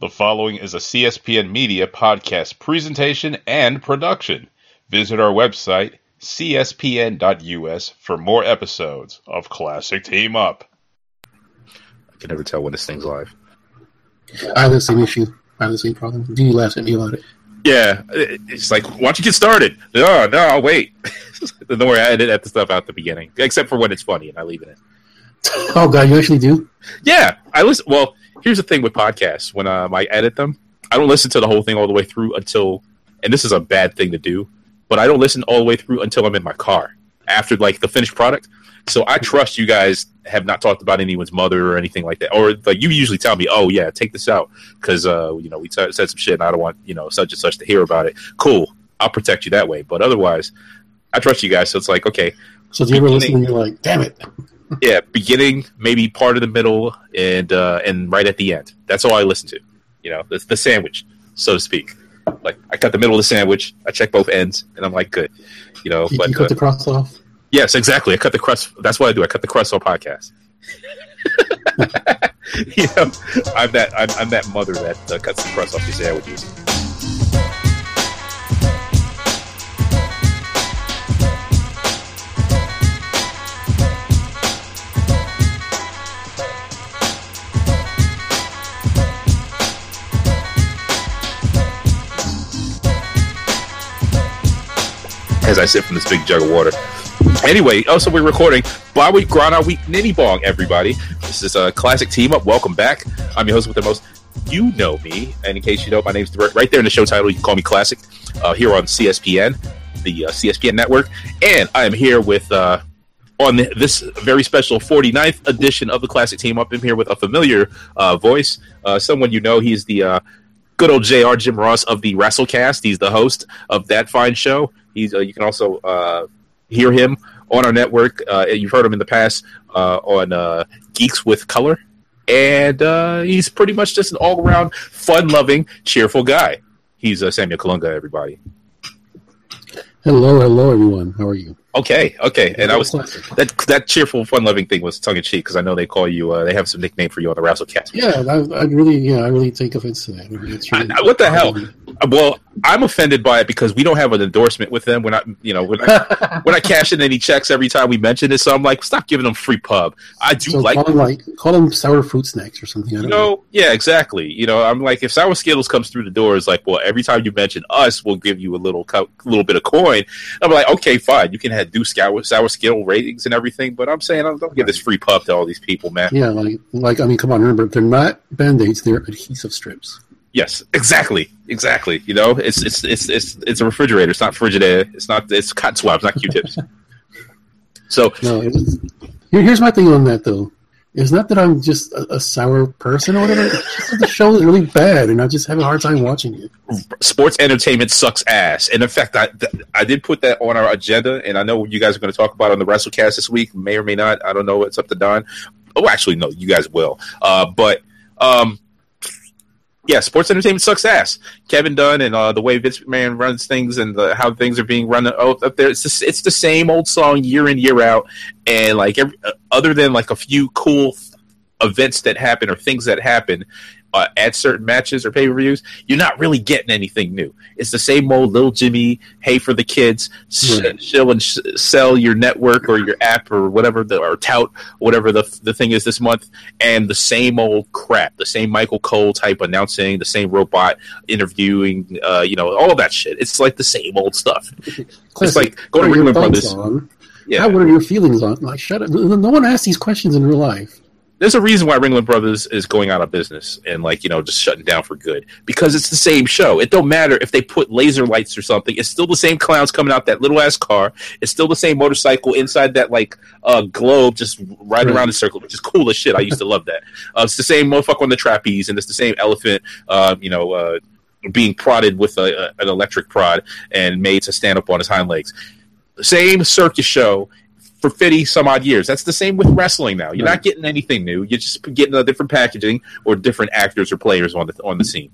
The following is a CSPN Media podcast presentation and production. Visit our website, cspn.us, for more episodes of Classick Team Up. I can never tell when this thing's live. I have the same issue. I have the same problem. Do you laugh at me about it? Yeah, it's like, why don't you get started? No, no, I'll wait. Don't worry, I edit the stuff out at the beginning, except for when it's funny, and I leave it in. Oh God, you actually do? Yeah, I listen. Well, here's the thing with podcasts: when um, I edit them, I don't listen to the whole thing all the way through until, and this is a bad thing to do, but I don't listen all the way through until I'm in my car after like the finished product. So I trust you guys have not talked about anyone's mother or anything like that, or like you usually tell me, "Oh yeah, take this out," because uh, you know we t- said some shit and I don't want you know such and such to hear about it. Cool, I'll protect you that way. But otherwise, I trust you guys. So it's like okay. So do you ever listen and you're like, "Damn it"? Yeah, beginning, maybe part of the middle, and uh, and right at the end. That's all I listen to. You know, the, the sandwich, so to speak. Like I cut the middle of the sandwich, I check both ends, and I'm like, good. You know, You, but you cut uh, the crust off. yes, exactly. I cut the crust. That's what I do. I cut the crust on podcast. you know, I'm that I'm, I'm that mother that uh, cuts the crust off your sandwiches. As I sip from this big jug of water. Anyway, also we're recording Bye Week Grana Week Ninny Bong, everybody. This is a classic team up. Welcome back. I'm your host with the most. You know me, and in case you don't, my name's right there in the show title. You can call me Classick. Uh, here on CSPN, the uh, CSPN network, and I am here with uh, on this very special 49th edition of the Classick Team Up. I'm here with a familiar uh, voice, uh, someone you know. He's the uh, good old JR Jim Ross of the WrassleCast. He's the host of that fine show. He's uh, you can also uh, hear him on our network. Uh, you've heard him in the past on Geeks with Color, and he's pretty much just an all around fun loving, cheerful guy. He's Samuel Colunga, everybody. Hello, hello, everyone. How are you? Okay, okay, and I was that that cheerful, fun loving thing was tongue in cheek because I know they call you. Uh, they have some nickname for you on the WrassleCast. Yeah, I, I really, yeah, I really take offense to that. Really- I- what the hell? Well, I'm offended by it because we don't have an endorsement with them. We're not, you know, we're not, we're not cashing any checks every time we mention it. So I'm like, stop giving them free pub. I do So like, call them like call them sour fruit snacks or something. I you know. know, yeah, exactly. You know, I'm like, if Sour Skittles comes through the door, it's like, well, every time you mention us, we'll give you a little, co- little bit of coin. I'm like, okay, fine, you can have do sour, sour skill ratings and everything, but I'm saying, don't give this free pub to all these people, man. Yeah, like like I mean, come on, remember they're not band aids; they're adhesive strips. Yes, exactly, exactly. You know, it's it's it's it's it's a refrigerator. It's not Frigidaire. It's not it's cotton swabs, not Q-tips. so No, here, here's my thing on that though. It's not that I'm just a, a sour person or whatever. The show is really bad, and I just have a hard time watching it. sports entertainment sucks ass. And in fact, I I did put that on our agenda, and I know you guys are going to talk about on the WrassleCast this week. May or may not. I don't know. It's up to Don. Oh, actually, no, you guys will. Uh, but um, yeah, sports entertainment sucks ass. Kevin Dunn and uh, the way Vince McMahon runs things and the, how things are being run up there. It's just, it's the same old song year in year out, and like every, uh, other than like a few cool events that happen or things that happen. Uh, at certain matches or pay per views, you're not really getting anything new. It's the same old little Jimmy, hey for the kids, sh- Right. shill and sh- sell your network or your app or whatever the or tout whatever the the thing is this month, and the same old crap, the same Michael Cole type announcing, the same robot interviewing, uh, you know, all of that shit. It's like the same old stuff. It's like go to what are your Ringling Brothers. on- Yeah, How, what are your feelings on? Like, shut up! No one asks these questions in real life. There's a reason why Ringling Brothers is going out of business and like you know just shutting down for good because it's the same show. It don't matter if they put laser lights or something. It's still the same clowns coming out that little ass car. It's still the same motorcycle inside that like uh, globe just riding Right. around in circle, which is cool as shit. I used to love that. Uh, it's the same motherfucker on the trapeze and it's the same elephant. Uh, you know. Uh, being prodded with a, a, an electric prod and made to stand up on his hind legs. Same circus show for 50 some odd years. That's the same with wrestling now. You're not getting anything new. You're just getting a different packaging or different actors or players on the on the scene.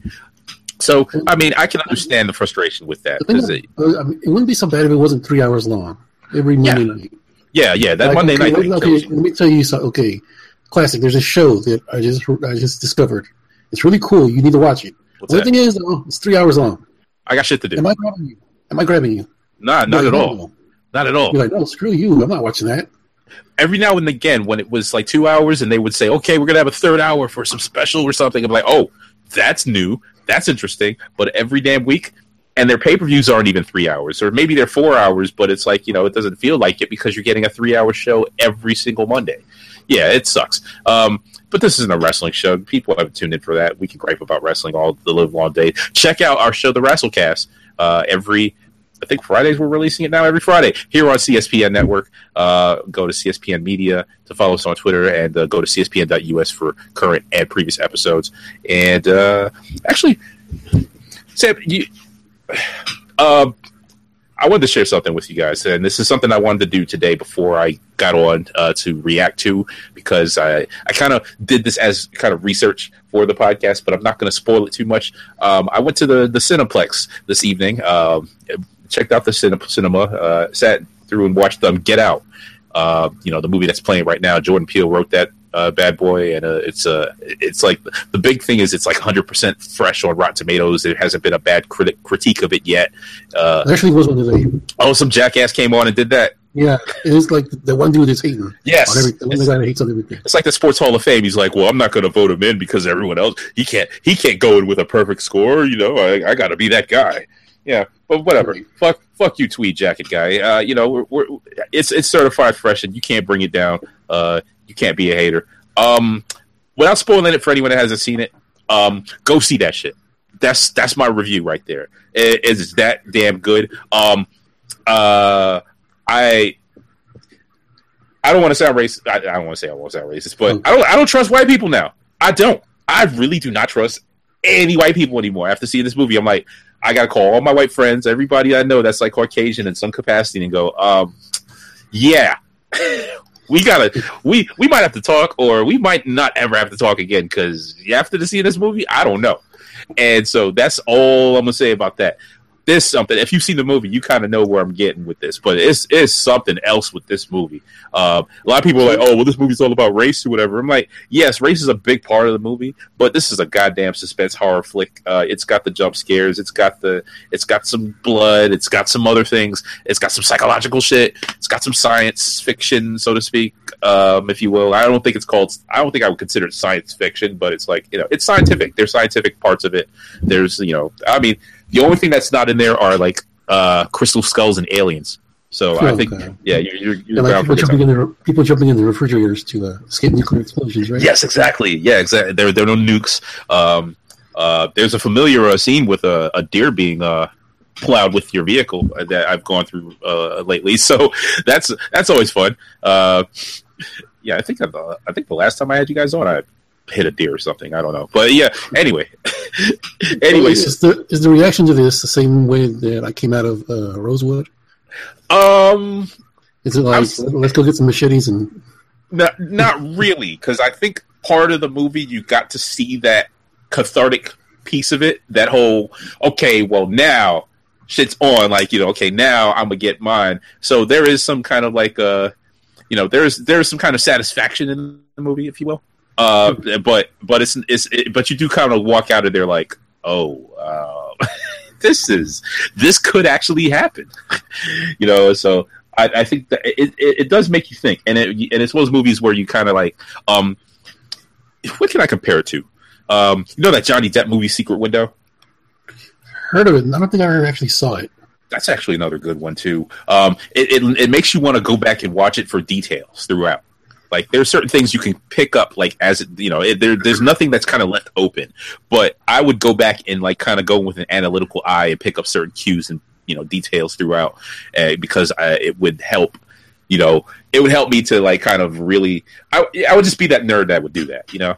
So, I mean, I can understand the frustration with that The thing because, is, uh, I mean, it wouldn't be so bad if it wasn't three hours long every Monday night. yeah, yeah, that Like, Monday okay, night thing okay, let me tell you something. Okay, classic. There's a show that I just I just discovered. It's really cool. You need to watch it. What's the that? thing is, though, it's three hours long. I got shit to do. Am I grabbing you? Am I grabbing you? Nah, not at all. Not at all. You're like, no, screw you. I'm not watching that. every now and again when it was like two hours and they would say, okay, we're gonna have a third hour for some special or something. I'm like, oh, that's new, that's interesting. But every damn week, and their pay per views aren't even three hours, or maybe they're four hours, but it's like you know it doesn't feel like it because you're getting a three hour show every single Monday. Yeah, it sucks. Um, but this isn't a wrestling show. People haven't tuned in for that. We can gripe about wrestling all the live long day. Check out our show, The WrassleCast, uh, every I think Fridays we're releasing it now every Friday here on CSPN Network. Uh, go to CSPN Media to follow us on Twitter and uh, go to CSPN.us for current and previous episodes. And uh, actually, Sam, you, uh, I wanted to share something with you guys, and this is something I wanted to do today before I got on uh, to react to because I I kind of did this as kind of research for the podcast, but I'm not going to spoil it too much. Um, I went to the the Cineplex this evening, um, checked out the cine- cinema, uh, sat through and watched them Get Out. Uh, you know the movie that's playing right now. Jordan Peele wrote that uh, bad boy, and uh, it's uh, it's like the big thing is it's like 100 percent fresh on Rotten Tomatoes. There hasn't been a bad critic critique of it yet. Uh, actually was one today. oh, some jackass came on and did that. Yeah, it is like the one dude that's hating Yes, on everything. The one it's, guy that hates on everything. it's like the Sports Hall of Fame. He's like, well, I'm not going to vote him in because everyone else he can't he can't go in with a perfect score. You know, I, I got to be that guy. Yeah, but whatever. Right. Fuck, fuck you, tweed jacket guy. Uh, you know, we're, we're, it's it's certified fresh, and you can't bring it down. Uh, you can't be a hater. Um, without spoiling it for anyone that hasn't seen it, um, go see that shit. That's that's my review right there. It is that damn good. Um, uh, I I don't want to sound racist. I, I don't want to say I won't sound racist, but I don't. I don't trust white people now. I don't. I really do not trust any white people anymore. After seeing this movie, I'm like, I gotta call all my white friends, everybody I know that's like Caucasian in some capacity, and go, um, yeah, we gotta, we we might have to talk, or we might not ever have to talk again because after the seeing this movie, I don't know. And so that's all I'm gonna say about that. There's something. If you've seen the movie, you kind of know where I'm getting with this, but it's it's something else with this movie. Uh, a lot of people are like, "Oh, well, this movie's all about race or whatever." I'm like, "Yes, race is a big part of the movie, but this is a goddamn suspense horror flick. Uh, it's got the jump scares, it's got the, it's got some blood, it's got some other things, it's got some psychological shit, it's got some science fiction, so to speak, um, if you will. I don't think it's called. I don't think I would consider it science fiction, but it's like you know, it's scientific. There's scientific parts of it. There's you know, I mean, the only thing that's not in there are like uh, crystal skulls and aliens. So I Oh, think, okay. yeah, you're, you're, you're like people jumping in the people jumping in the refrigerators to uh, escape nuclear explosions, right? Yes, exactly. Yeah, exactly. There, there are no nukes. Um, uh, there's a familiar uh, scene with a, a deer being uh, plowed with your vehicle that I've gone through uh, lately. So that's that's always fun. Uh, yeah, I think I've, uh, I think the last time I had you guys on, I hit a deer or something. I don't know, but yeah. Anyway, anyways, is the is the reaction to this the same way that I came out of uh, Rosewood? um, Is it like was- let's go get some machetes and Not, not really, because I think part of the movie you got to see that cathartic piece of it. That whole okay, well now shit's on. Like you know, okay, now I'm gonna get mine. So there is some kind of like uh, you know, there's there's some kind of satisfaction in the movie, if you will. Uh, but but it's it's it, but you do kind of walk out of there like, oh, uh, this is this could actually happen, you know. So I, I think that it, it, it does make you think, and it and it's one of those movies where you kind of like, um, what can I compare it to? Um, you know that Johnny Depp movie, Secret Window. heard of it? I don't think I ever actually saw it. That's actually another good one too. Um, it, it it makes you want to go back and watch it for details throughout. Like there's certain things you can pick up, like as you know, it, there there's nothing that's kind of left open. But I would go back and like kind of go with an analytical eye and pick up certain cues and you know details throughout, uh, because I, it would help. You know, it would help me to like kind of really. I I would just be that nerd that would do that. You know,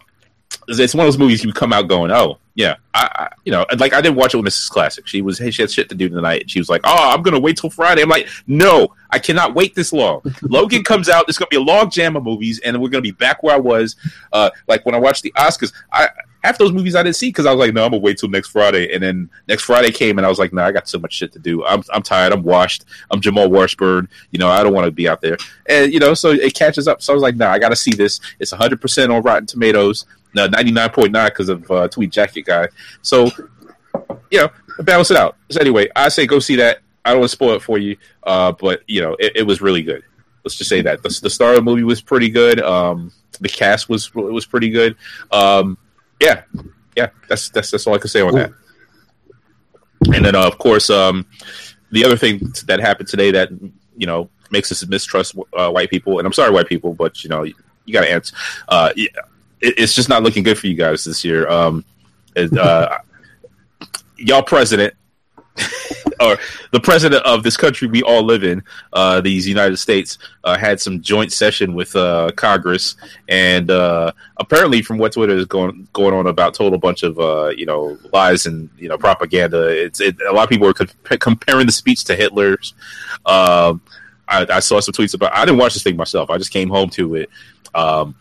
it's one of those movies you come out going, oh yeah, I, I you know, like I didn't watch it with Mrs. Classick. She was hey, she had shit to do tonight. She was like, oh, I'm gonna wait till Friday. I'm like, no, I cannot wait this long. Logan comes out. There's gonna be a log jam of movies, and we're gonna be back where I was. Uh, like when I watched the Oscars, I half those movies I didn't see because I was like, no, I'm gonna wait till next Friday. And then next Friday came, and I was like, no, I got so much shit to do. I'm I'm tired. I'm washed. I'm Jamal Washburn. You know, I don't want to be out there. And you know, so it catches up. So I was like, no, I got to see this. It's 100 percent on Rotten Tomatoes. Ninety nine point nine because of uh, Tweed Jacket guy. So you know, balance it out. So anyway, I say go see that. I don't want to spoil it for you, uh, but you know, it, it, was really good. Let's just say that the, the star of the movie was pretty good. Um, the cast was was pretty good. Um, yeah, yeah, that's that's that's all I can say on that. And then, uh, of course, um, the other thing that happened today that you know makes us mistrust uh, white people, and I'm sorry, white people, but you know you, you got to answer. Uh, it, it's just not looking good for you guys this year. Um, it, uh, y'all president or the president of this country we all live in, uh, these United States, uh, had some joint session with uh, Congress, and uh, apparently, from what Twitter is going going on about, total bunch of uh, you know lies and you know propaganda. It's it, a lot of people are comp- comparing the speech to Hitler's. Um, I, I, saw some tweets about. I didn't watch this thing myself. I just came home to it. Um,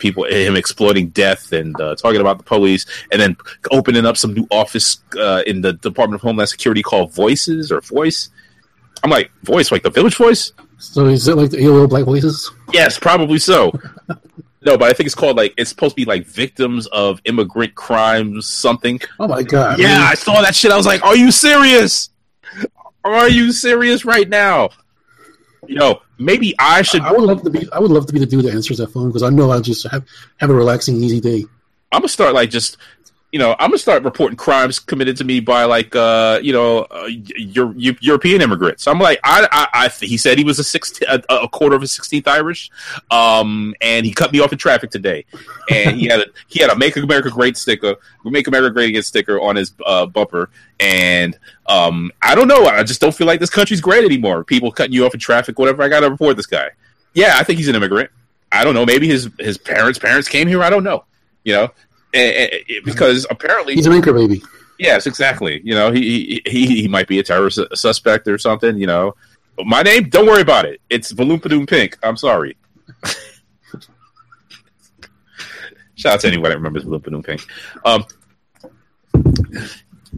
people him exploiting death and uh, talking about the police, and then opening up some new office uh, in the Department of Homeland Security called Voices or Voice. I'm like Voice, like the Village Voice. So is it like the little black voices? Yes, probably so. no, but I think it's called like it's supposed to be like victims of immigrant crimes, something. Oh my god! Yeah, I saw that shit. I was like, "Are you serious? Are you serious right now?" You know, maybe I should. I would love to be. I would love to be the dude that answers that phone because I know I'll just have have a relaxing, easy day. I'm gonna start like just you know, I'm gonna start reporting crimes committed to me by like, uh, you know, uh, European immigrants. I'm like, I, I, I, he said he was a sixth, a, a, quarter of a sixteenth Irish, um, and he cut me off in traffic today, and he had a, he had a "Make America Great" sticker, "Make America Great Again" sticker on his uh, bumper, and um, I don't know, I just don't feel like this country's great anymore. People cutting you off in traffic, whatever. I gotta report this guy. Yeah, I think he's an immigrant. I don't know. Maybe his his parents' parents came here. I don't know. You know, because apparently he's an anchor baby. Yes, exactly. You know, he he he might be a terrorist suspect or something. You know, my name, don't worry about it. It's Valoompadoom Pink. I'm sorry. Shout out to anyone that remembers Valoompadoom Pink. Um,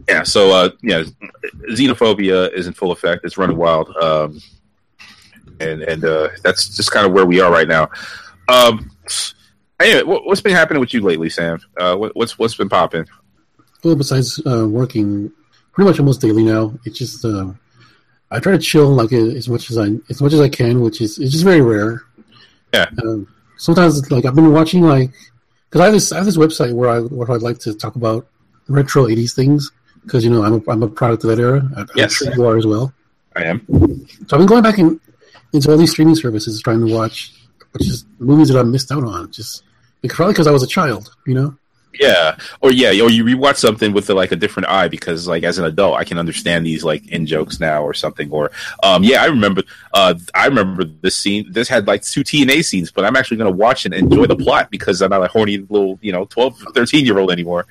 yeah. So uh, yeah, xenophobia is in full effect. It's running wild. Um, and and uh, that's just kind of where we are right now. Um, Anyway, what's been happening with you lately, Sam? Uh, what's what's been popping? Well, besides uh, working pretty much almost daily now, it's just uh, I try to chill like as much as I as much as I can, which is it's just very rare. Yeah. Um, sometimes, like I've been watching, like because I have this I have this website where I where I'd like to talk about retro '80s things because you know I'm a, I'm a product of that era. I, yes, I'm sure you are as well. I am. So I've been going back in, into all these streaming services trying to watch which is movies that I missed out on. Just probably because I was a child, you know. Yeah, or yeah, or you rewatch something with like a different eye because, like, as an adult, I can understand these like in jokes now or something. Or, um, yeah, I remember, uh, I remember this scene. This had like two TNA scenes, but I'm actually going to watch and enjoy the plot because I'm not a horny little, you know, 12, 13 year old anymore.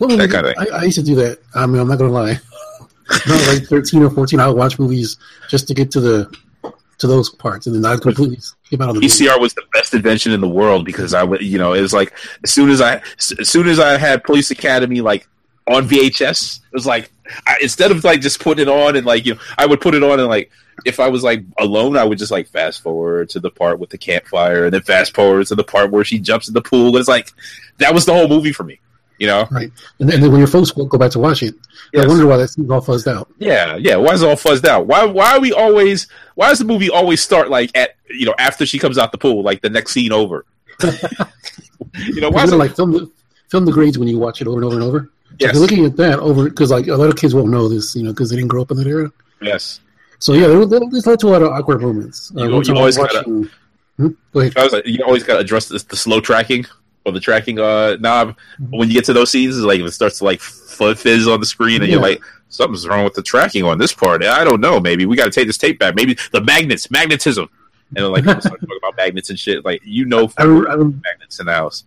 Well, that kind of I, I, used to do that. I mean, I'm not going to lie. Was like 13 or 14, I would watch movies just to get to the to those parts, and then I completely skip out on the VCR movie. was the best invention in the world because I would, you know, it was like as soon as I, as soon as I had Police Academy like on VHS, it was like I, instead of like just putting it on and like you know, I would put it on and like if I was like alone, I would just like fast forward to the part with the campfire and then fast forward to the part where she jumps in the pool. It's like that was the whole movie for me. You know, right? And then, and then when your folks go back to watch it, yes. I wonder why that seems all fuzzed out. Yeah, yeah. Why is it all fuzzed out? Why? Why are we always? Why does the movie always start like at you know after she comes out the pool, like the next scene over? you know, why is it like film the film the grades when you watch it over and over and over? Yes. So looking at that over because like a lot of kids won't know this, you know, because they didn't grow up in that era. Yes. So yeah, this led to a lot of awkward moments. Uh, you, you always watching, gotta, hmm? Go ahead. Like, you always got to address the, the slow tracking or the tracking uh, knob when you get to those scenes. Like it starts to like fizz on the screen, and yeah. you're like, something's wrong with the tracking on this part. I don't know. Maybe we got to take this tape back. Maybe the magnets, magnetism, and then, like people start talking about magnets and shit. Like you know, I, I, I, magnets in the house.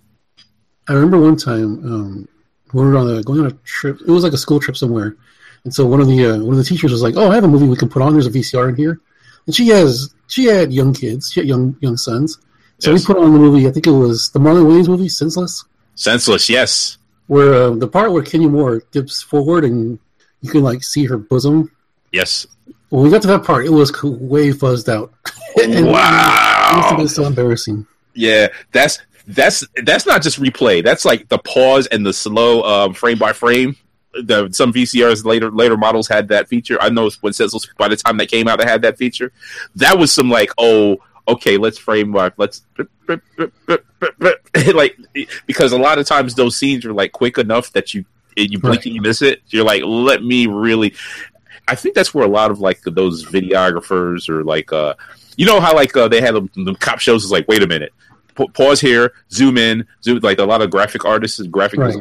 I remember one time um, we were on a going on a trip. It was like a school trip somewhere, and so one of the uh, one of the teachers was like, "Oh, I have a movie we can put on. There's a VCR in here." And she has she had young kids, she had young young sons, so yes. we put on the movie. I think it was the Marlon Wayans movie, Senseless. Senseless, yes. Where uh, the part where Kenya Moore dips forward and you can like see her bosom. Yes. When we got to that part, it was way fuzzed out. wow, it was so embarrassing. Yeah, that's that's that's not just replay. That's like the pause and the slow um, frame by frame. The some VCRs later later models had that feature. I know when Senseless by the time that came out, they had that feature. That was some like oh okay, let's frame by let's like because a lot of times those scenes are like quick enough that you you blink right. and you miss it. You're like, let me really. I think that's where a lot of like those videographers or like uh you know how like uh, they had the, the cop shows is like wait a minute pause here, zoom in, zoom like a lot of graphic artists and graphic right.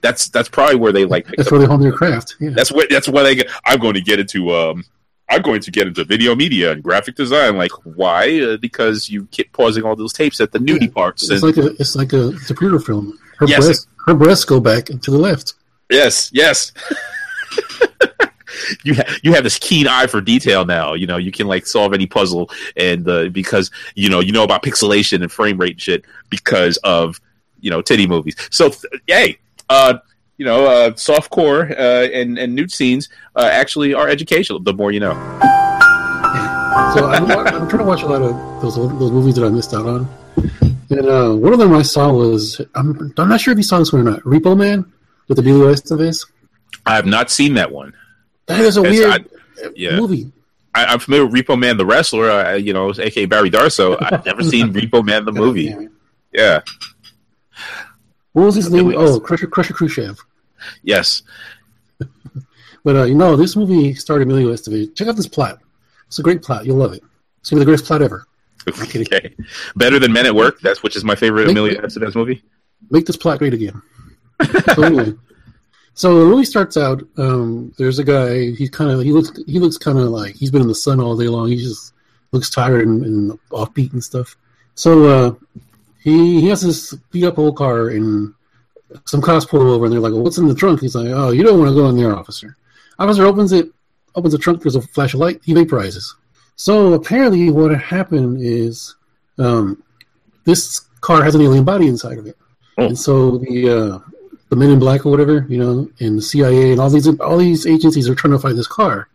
That's that's probably where they like. That's where they hone their craft. Yeah. That's where that's why they. Get, I'm going to get into. um I'm going to get into video media and graphic design. Like, why? Uh, because you keep pausing all those tapes at the nudie yeah. parts. It's and, like a it's like a superhero film. Her yes. breasts her breasts go back to the left. Yes, yes. you ha- you have this keen eye for detail now. You know, you can like solve any puzzle, and uh, because you know you know about pixelation and frame rate and shit because of you know titty movies. So, th- yay, uh, you know, uh, soft core uh, and and nude scenes uh, actually are educational. The more you know. So I'm, I'm, trying to watch a lot of those those movies that I missed out on, and uh, one of them I saw was I'm, I'm not sure if you saw this one or not. Repo Man with the Billy Emilio Estevez. I have not seen that one. That is a weird I, yeah. movie. I, am familiar with Repo Man the wrestler, uh, you know, aka Barry Darsow. I've never seen Repo Man the movie. Yeah. What was his name? Oh, Crusher, Crusher Khrushchev. Yes. but uh, you know, this movie starred Emilio Estevez. Check out this plot. It's a great plot. You'll love it. It's gonna be the greatest plot ever. Okay. Better than Men at Work. That's which is my favorite make, Emilio Estevez movie. Make this plot great again. so anyway, so the movie starts out. Um, there's a guy. He kind of he looks he looks kind of like he's been in the sun all day long. He just looks tired and, and offbeat and stuff. So uh, he he has this beat up old car and some cops pull him over and they're like, well, "What's in the trunk?" He's like, "Oh, you don't want to go in there, officer." Officer opens it, opens the trunk. There's a flash of light. He vaporizes. So apparently, what happened is um, this car has an alien body inside of it, oh. and so the uh, the Men in Black or whatever, you know, and the CIA and all these all these agencies are trying to find this car.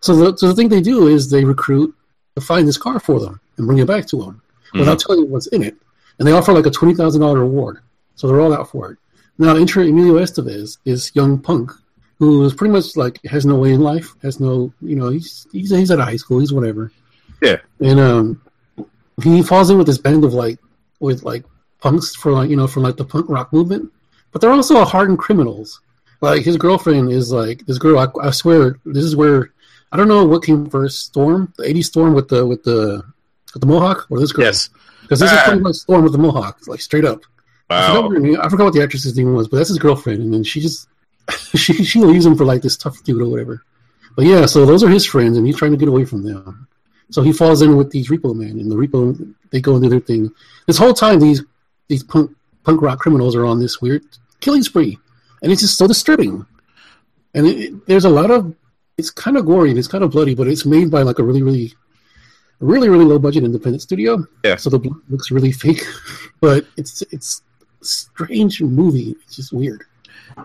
So the, so the thing they do is they recruit to find this car for them and bring it back to them mm-hmm. without telling you what's in it. And they offer like a twenty thousand dollar reward. So they're all out for it. Now, enter Emilio Estevez is young punk who is pretty much like has no way in life, has no, you know, he's he's he's at high school, he's whatever. Yeah. And um, he falls in with this band of like with like punks for like you know from like the punk rock movement but they're also hardened criminals. Like his girlfriend is like this girl. I, I swear, this is where I don't know what came first: Storm, the '80s Storm with the with the with the mohawk, or this girl. Yes, because this uh, is pretty much Storm with the mohawk, like straight up. Wow. I forgot, I forgot what the actress's name was, but that's his girlfriend, and then she just she she leaves him for like this tough dude or whatever. But yeah, so those are his friends, and he's trying to get away from them. So he falls in with these Repo Men, and the Repo they go and do their thing. This whole time, these these punk punk rock criminals are on this weird killing spree, and it's just so disturbing. And it, it, there's a lot of it's kind of gory and it's kind of bloody, but it's made by like a really, really, really, really low budget independent studio. Yeah. So the blood looks really fake, but it's it's strange movie. It's just weird.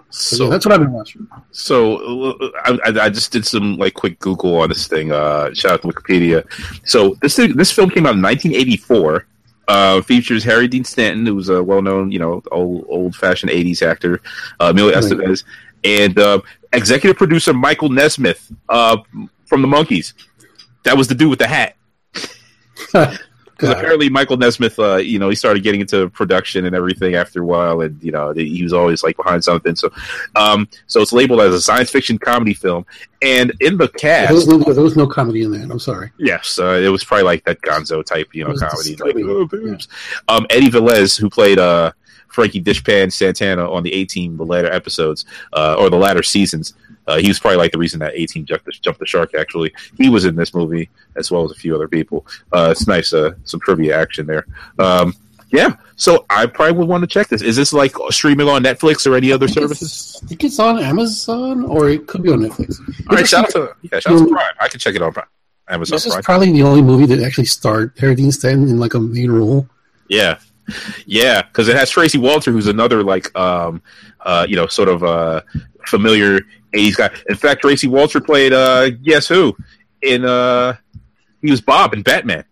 So, yeah, that's what I've been watching. So uh, I, I, just did some like quick Google on this thing. Uh, shout out to Wikipedia. So this thing, this film came out in 1984. Uh, features Harry Dean Stanton, who's a well-known, you know, old old-fashioned '80s actor, uh, Emilio. Estevez, and uh, executive producer Michael Nesmith uh, from the Monkees. That was the dude with the hat. Because apparently Michael Nesmith, uh, you know, he started getting into production and everything after a while, and you know, he was always like behind something. So, um, so it's labeled as a science fiction comedy film. And in the cast, there was no, there was no comedy in that. I'm sorry. Yes, uh, it was probably like that Gonzo type, you know, comedy, like oh. Yeah. Um, Eddie Velez, who played uh, Frankie Dishpan Santana on the A-Team the latter episodes uh, or the latter seasons. Uh, he was probably like the reason that A-Team jumped the, jumped the shark. Actually, he was in this movie as well as a few other people. Uh, it's nice, uh, some trivia action there. Um, yeah, so I probably would want to check this. Is this like streaming on Netflix or any other services? I think it's on Amazon or it could be on Netflix. All right, shout out to yeah, shout out to Prime. I can check it on Prime. Amazon this Prime. is probably the only movie that actually starred Harry Dean Stanton in like a main role. Yeah, yeah, because it has Tracy Walter, who's another like um, uh, you know, sort of uh, familiar '80s guy. In fact, Tracy Walter played uh, guess who in uh, he was Bob in Batman.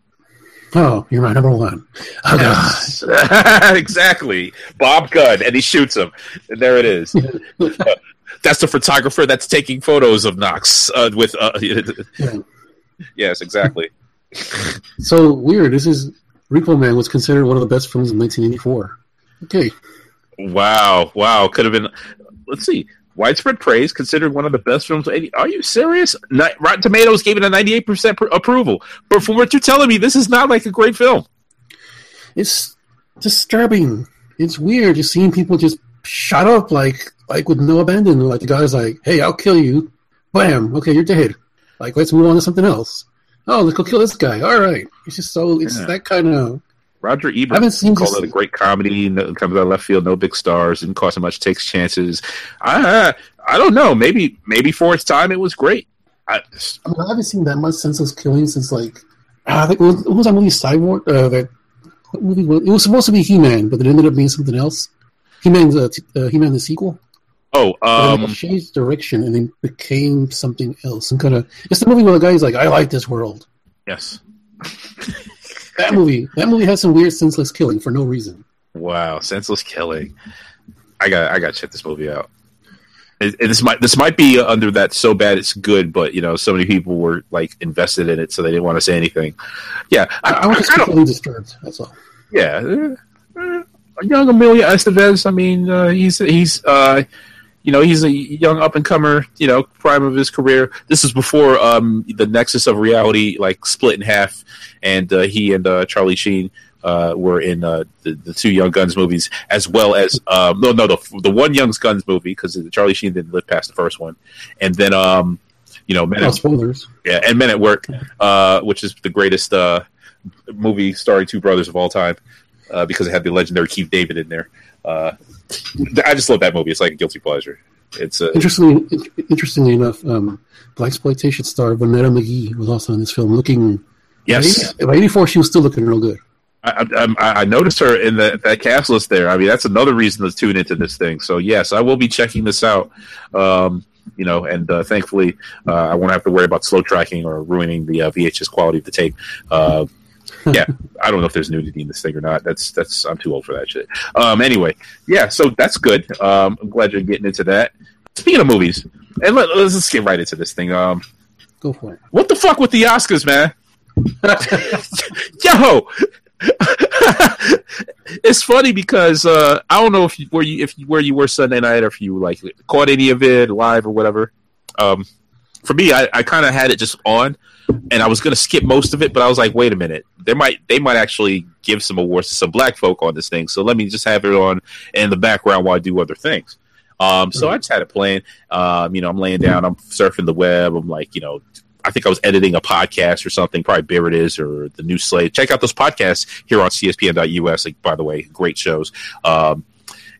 Oh, you're my number one. Oh Yes. exactly. Bob Gunn, and he shoots him. And there it is. God. That's the photographer that's taking photos of Knox uh, with. Uh, Yeah. yes, exactly. So weird. This is Repo Man was considered one of the best films in 1984. Okay, Wow, wow. Could have been. Let's see. Widespread praise, considered one of the best films. of Are you serious? Ni- Rotten Tomatoes gave it a 98% pr- approval. But from what you're telling me, this is not like a great film. it's disturbing. It's weird just seeing people just shut up like like with no abandon. Like the guy's like, "Hey, I'll kill you." Bam. Okay, you're dead. Like let's move on to something else. Oh, let's go kill this guy. All right. It's just so it's Yeah. that kind of. Roger I Ebert haven't seen called this. it a great comedy. No, comes out of left field, no big stars, didn't cost him much, takes chances. I I don't know. Maybe maybe for its time, it was great. I, I, mean, I haven't seen that much senseless killing since like ah, I think it was, what was that movie Cyborg? Uh, that what movie was it was supposed to be He Man, but it ended up being something else. He Man's uh, uh, He Man the sequel. oh, um, it changed direction and then became something else. And kind of it's the movie where the guy's like, I like this world. yes. That movie, that movie has some weird senseless killing for no reason. Wow, senseless killing. I got I got to check this movie out. It, it- this might this might be under that so bad it's good, but you know so many people were like invested in it, so they didn't want to say anything. Yeah, I, I was just I don't- completely disturbed. That's all. yeah. uh, young Emilio Estevez. I mean, uh, he's he's uh, you know he's a young up and comer. You know, prime of his career. This is before um, the nexus of reality like split in half, and uh, he and uh, Charlie Sheen. Uh, were in uh, the, the two Young Guns movies, as well as um, no, no, the the one Young Guns movie because Charlie Sheen didn't live past the first one, and then um, you know, Men Oh, at, spoilers. yeah, and Men at Work, uh, which is the greatest uh, movie starring two brothers of all time uh, because it had the legendary Keith David in there. Uh, I just love that movie. It's like a guilty pleasure. It's uh, Interestingly, in- interestingly enough, um, black exploitation star Vonetta McGee was also in this film, looking. yes, by '84, she was still looking real good. I, I, I noticed her in the, that cast list there. I mean, that's another reason to tune into this thing. So yes, I will be checking this out. Um, you know, and uh, thankfully, uh, I won't have to worry about slow tracking or ruining the uh, VHS quality of the tape. Yeah, I don't know if there's nudity in this thing or not. That's that's I'm too old for that shit. Um, anyway, yeah, so that's good. Um, I'm glad you're getting into that. Speaking of movies, and let, let's just get right into this thing. Um, Go for it. what the fuck with the Oscars, man? Yo, it's funny because uh, I don't know if you, where you if you, where you were Sunday night or if you like caught any of it live or whatever. Um, for me, I, I kind of had it just on, and I was gonna skip most of it, but I was like, wait a minute, they might they might actually give some awards to some black folk on this thing, so let me just have it on in the background while I do other things. Um, so I just had it playing. Um, you know, I'm laying down, I'm surfing the web, I'm like, you know, I think I was editing a podcast or something, probably Bear It Is or the New Slate. Check out those podcasts here on CSPN.us. Like, by the way, great shows. Um,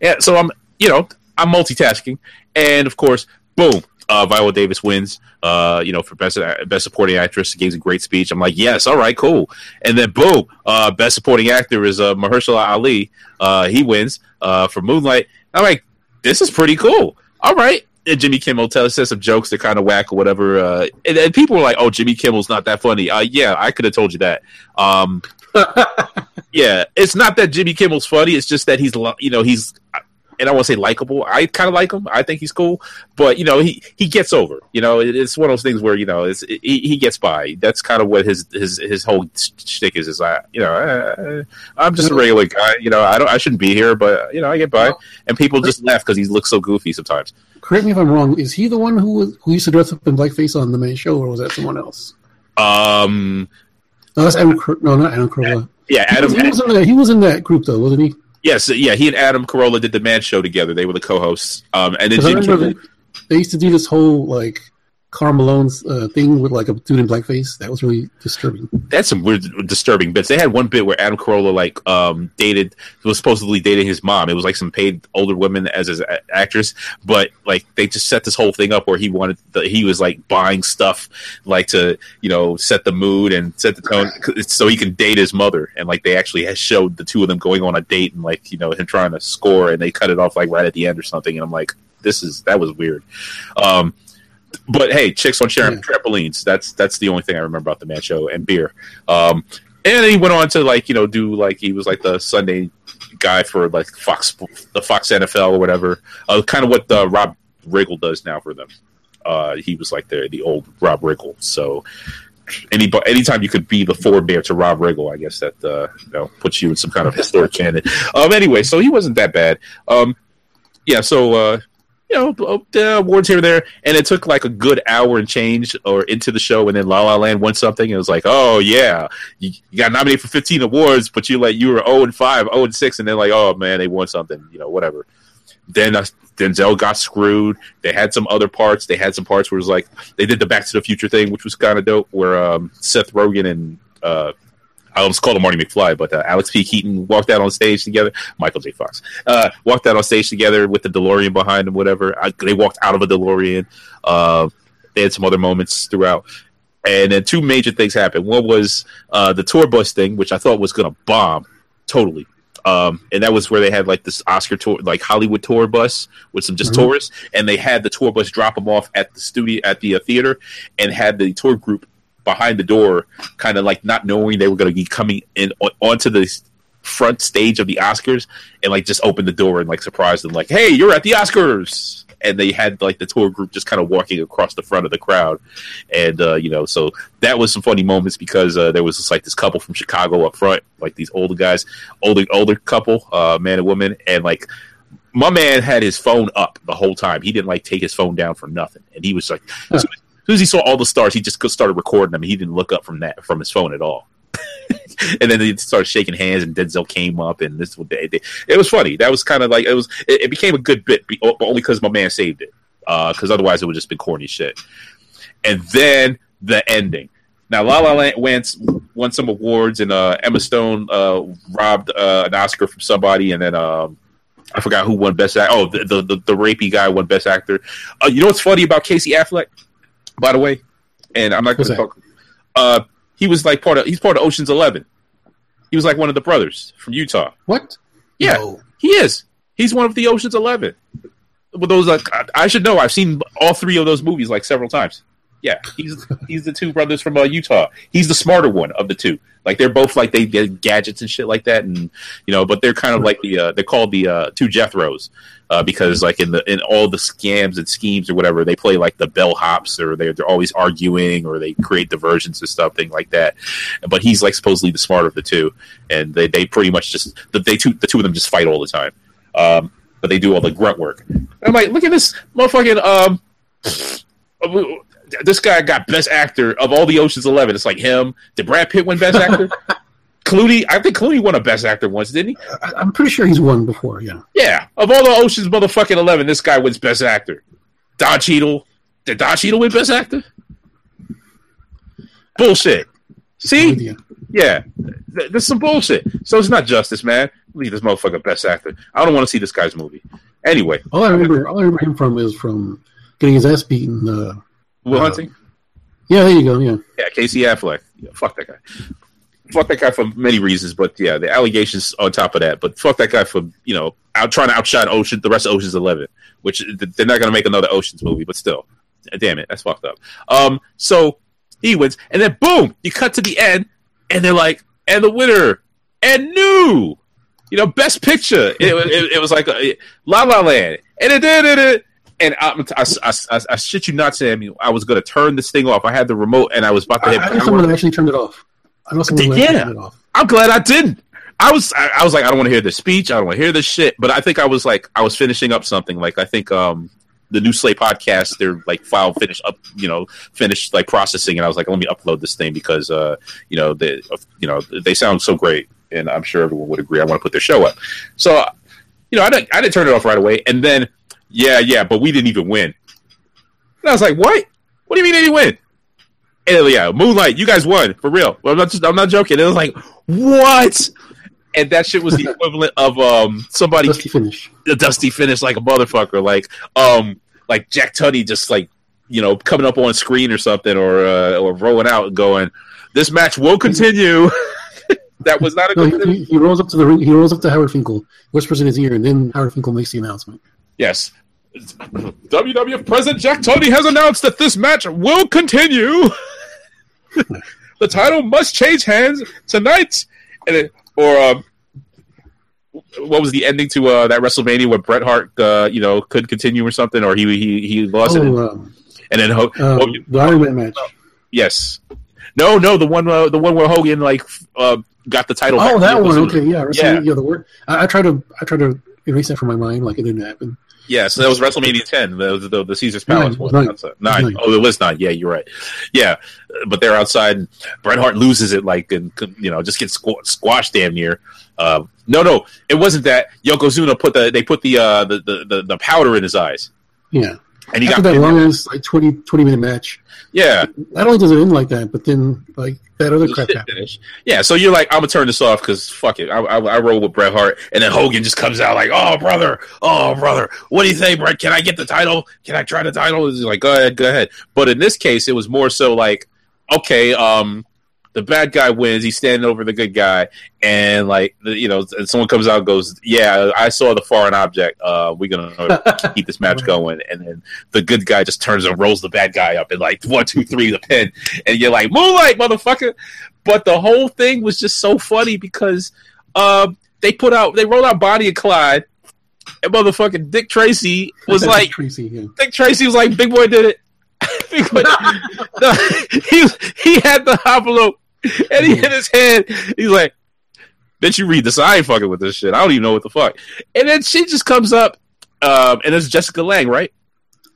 yeah, so I'm, you know, I'm multitasking, and of course, boom, uh, Viola Davis wins. Uh, you know, for best best supporting actress, gives a great speech. I'm like, yes, all right, cool. And then boom, uh, best supporting actor is uh, Mahershala Ali. Uh, he wins uh, for Moonlight. I'm like, this is pretty cool. All right. And Jimmy Kimmel tells says some jokes that kind of whack or whatever. Uh, and, and people were like, "Oh, Jimmy Kimmel's not that funny." Uh, yeah, I could have told you that. Um, yeah, it's not that Jimmy Kimmel's funny. It's just that he's, you know, he's, and I want to say likable. I kind of like him. I think he's cool, but you know, he he gets over. You know, it, it's one of those things where you know, it's he, he gets by. That's kind of what his his his whole shtick is. Is I, you know, uh, I'm just a regular guy. You know, I don't, I shouldn't be here, but you know, I get by, and people just laugh because he looks so goofy sometimes. Correct me if I'm wrong. Is he the one who was, who used to dress up in blackface on the main show, or was that someone else? Um, No, that's Adam. No, not Adam Carolla. yeah, Adam. He was, he was in that group though, wasn't he? Yes, yeah, he and Adam Carolla did the Man Show together. They were the co-hosts. Um, and then Jim they, they used to do this whole like Carmelone's uh, thing with like a dude in blackface. That was really disturbing. That's some weird, disturbing bits. They had one bit where Adam Carolla like um dated was supposedly dating his mom. It was like some paid older woman as his a- actress, but like they just set this whole thing up where he wanted the, he was like buying stuff like to you know set the mood and set the tone so he can date his mother. And like they actually had showed the two of them going on a date and like you know him trying to score, and they cut it off like right at the end or something. And I'm like, this is that was weird. Um, but hey, chicks on sharing Yeah. trampolines. That's that's the only thing I remember about the man show and beer. Um, and he went on to like you know do like he was like the Sunday guy for like Fox the Fox NFL or whatever. Uh, kind of what uh, Rob Riggle does now for them. Uh, he was like the the old Rob Riggle. So any anytime you could be the forebear to Rob Riggle, I guess that uh, you know puts you in some kind of historic canon. Um, anyway, so he wasn't that bad. Um, yeah, so uh, you know, uh, awards here and there, and it took like a good hour and change or into the show, and then La La Land won something. It was like, oh yeah, you, you got nominated for 15 awards, but you like you were 0 and 5, 0 and 6, and then like, oh man, they won something, you know, whatever. Then uh, Denzel got screwed. They had some other parts. They had some parts where it was like they did the Back to the Future thing, which was kind of dope, where um, Seth Rogen and uh, I almost called him Marty McFly, but uh, Alex P. Keaton walked out on stage together. Michael J. Fox uh, walked out on stage together with the DeLorean behind them. Whatever. I, they walked out of a DeLorean. Uh, they had some other moments throughout, and then two major things happened. One was uh, the tour bus thing, which I thought was going to bomb totally. Um, and that was where they had like this Oscar tour, like Hollywood tour bus with some just mm-hmm. tourists, and they had the tour bus drop them off at the studio at the uh, theater, and had the tour group behind the door, kind of like not knowing they were going to be coming in onto the front stage of the Oscars, and like just open the door and like surprise them, like, "Hey, you're at the Oscars!" And they had like the tour group just kind of walking across the front of the crowd, and uh, you know, so that was some funny moments because uh, there was just, like this couple from Chicago up front, like these older guys, older older couple, uh, man and woman, and like my man had his phone up the whole time. He didn't like take his phone down for nothing, and he was like, soon as he saw all the stars, he just started recording them. He didn't look up from that from his phone at all. and then they started shaking hands, and Denzel came up, and this they, they, it was funny. That was kind of like it was. It, it, became a good bit, only because my man saved it. Because uh, otherwise, it would just been corny shit. And then the ending. Now, La La Land went, won some awards, and uh, Emma Stone uh, robbed uh, an Oscar from somebody, and then um, I forgot who won Best Actor. Oh, the, the, the the rapey guy won Best Actor. Uh, you know what's funny about Casey Affleck? By the way, and I'm not going to talk. Uh, he was like part of. He's part of Ocean's Eleven. He was like one of the brothers from Utah. What? Yeah, no. he is. He's one of the Ocean's Eleven. With those, like, I should know. I've seen all three of those movies like several times. Yeah, he's he's the two brothers from uh, Utah. He's the smarter one of the two. Like they're both like they get gadgets and shit like that, and you know, but they're kind of like the uh, they're called the uh, two Jethros uh, because like in the in all the scams and schemes or whatever, they play like the bellhops or they're they're always arguing or they create diversions and stuff, thing like that. But he's like supposedly the smarter of the two, and they they pretty much just the they two the two of them just fight all the time. Um, but they do all the grunt work. I'm like, look at this motherfucking um this guy got best actor of all the Ocean's Eleven. It's like him. Did Brad Pitt win best actor? Clooney, I think Clooney won a Best Actor once, didn't he? I'm pretty sure he's won before. Yeah. Yeah. Of all the Ocean's motherfucking Eleven, this guy wins Best Actor. Don Cheadle. Did Don Cheadle win Best Actor? Bullshit. See? Yeah. There's some bullshit. So it's not justice, man. Leave this motherfucker Best Actor. I don't want to see this guy's movie. Anyway. All I remember, all I remember him from is from getting his ass beaten. Uh, Will uh, Hunting. Yeah, there you go. Yeah. Yeah, Casey Affleck. Yeah, fuck that guy. Fuck that guy for many reasons, but yeah, the allegations on top of that. But fuck that guy for you know out trying to outshine Ocean, the rest of Ocean's Eleven, which they're not going to make another Ocean's movie, but still, damn it, that's fucked up. Um, so he wins, and then boom, you cut to the end, and they're like, and the winner, and new, you know, best picture. It, it, it was like a, La La Land, and it did it and I, I, I, I, shit you not, Sam. I was going to turn this thing off. I had the remote, and I was about to hit. I, I someone actually turned it off. I know someone yeah. turned it off. I'm glad I didn't. I was, I, I was like, I don't want to hear this speech. I don't want to hear this shit. But I think I was like, I was finishing up something. Like I think um the new Slate podcast, they're like file finished up, you know, finished like processing, and I was like, let me upload this thing because uh you know they you know they sound so great, and I'm sure everyone would agree. I want to put their show up, so you know I didn't I didn't turn it off right away, and then yeah, yeah, but we didn't even win. And I was like, what? What do you mean they didn't win? And yeah, Moonlight, you guys won for real. Well, I'm not just, I'm not joking. It was like, what? And that shit was the equivalent of um somebody dusty finish, the dusty finish, like a motherfucker, like um like Jack Tunney just like you know coming up on screen or something, or uh, or rolling out and going, this match will continue. that was not a no, good. He, he, rolls up to the ring. He rolls up to Howard Finkel, whispers in his ear, and then Howard Finkel makes the announcement. Yes. WWF President Jack Tunney has announced that this match will continue. the title must change hands tonight, and it, or um, what was the ending to uh, that WrestleMania where Bret Hart, uh, you know, could continue or something, or he he he lost it, and, Oh, um, and then Ho- um, Hogan- the Iron Man match. yes, no, no, the one uh, the one where Hogan like uh, got the title. Oh, that one. Okay, yeah, Yeah. yeah. yeah the word. I, I try to, I try to erase that from my mind, like it didn't happen. Yeah, so that was WrestleMania 10, the the, the Caesar's Palace Nine, one. nine. Outside. Nine. Nine. Oh, it was nine. Yeah, you're right. Yeah, but they're outside, and Bret Hart loses it, like, and you know, just gets squ- squashed damn near. Uh, no, no, it wasn't that. Yokozuna put the they put the uh the, the, the powder in his eyes, Yeah. And he After got that long like 20, 20 minute match, yeah. not only does it end like that, but then like that other crap finish. Yeah, so you're like, I'm gonna turn this off because fuck it. I, I, I roll with Bret Hart, and then Hogan just comes out like, "Oh brother, oh brother, what do you think, Bret? Can I get the title? Can I try the title?" He's like, "Go ahead, go ahead." But in this case, it was more so like, okay, um, the bad guy wins. He's standing over the good guy, and like, you know, and someone comes out and goes, "Yeah, I saw the foreign object. Uh, we're gonna keep this match going." And then the good guy just turns and rolls the bad guy up and like one, two, three, the pin, and you're like, "Moonlight, motherfucker!" But the whole thing was just so funny because um, they put out, they rolled out Bonnie and Clyde, and motherfucking Dick Tracy was like, Tracy. Yeah. Dick Tracy was like, Big Boy did it. No, he he had the envelope and he hit his head. He's like, "Bitch, you read this? I ain't fucking with this shit. I don't even know what the fuck." And then she just comes up, um, and it's Jessica Lange, right?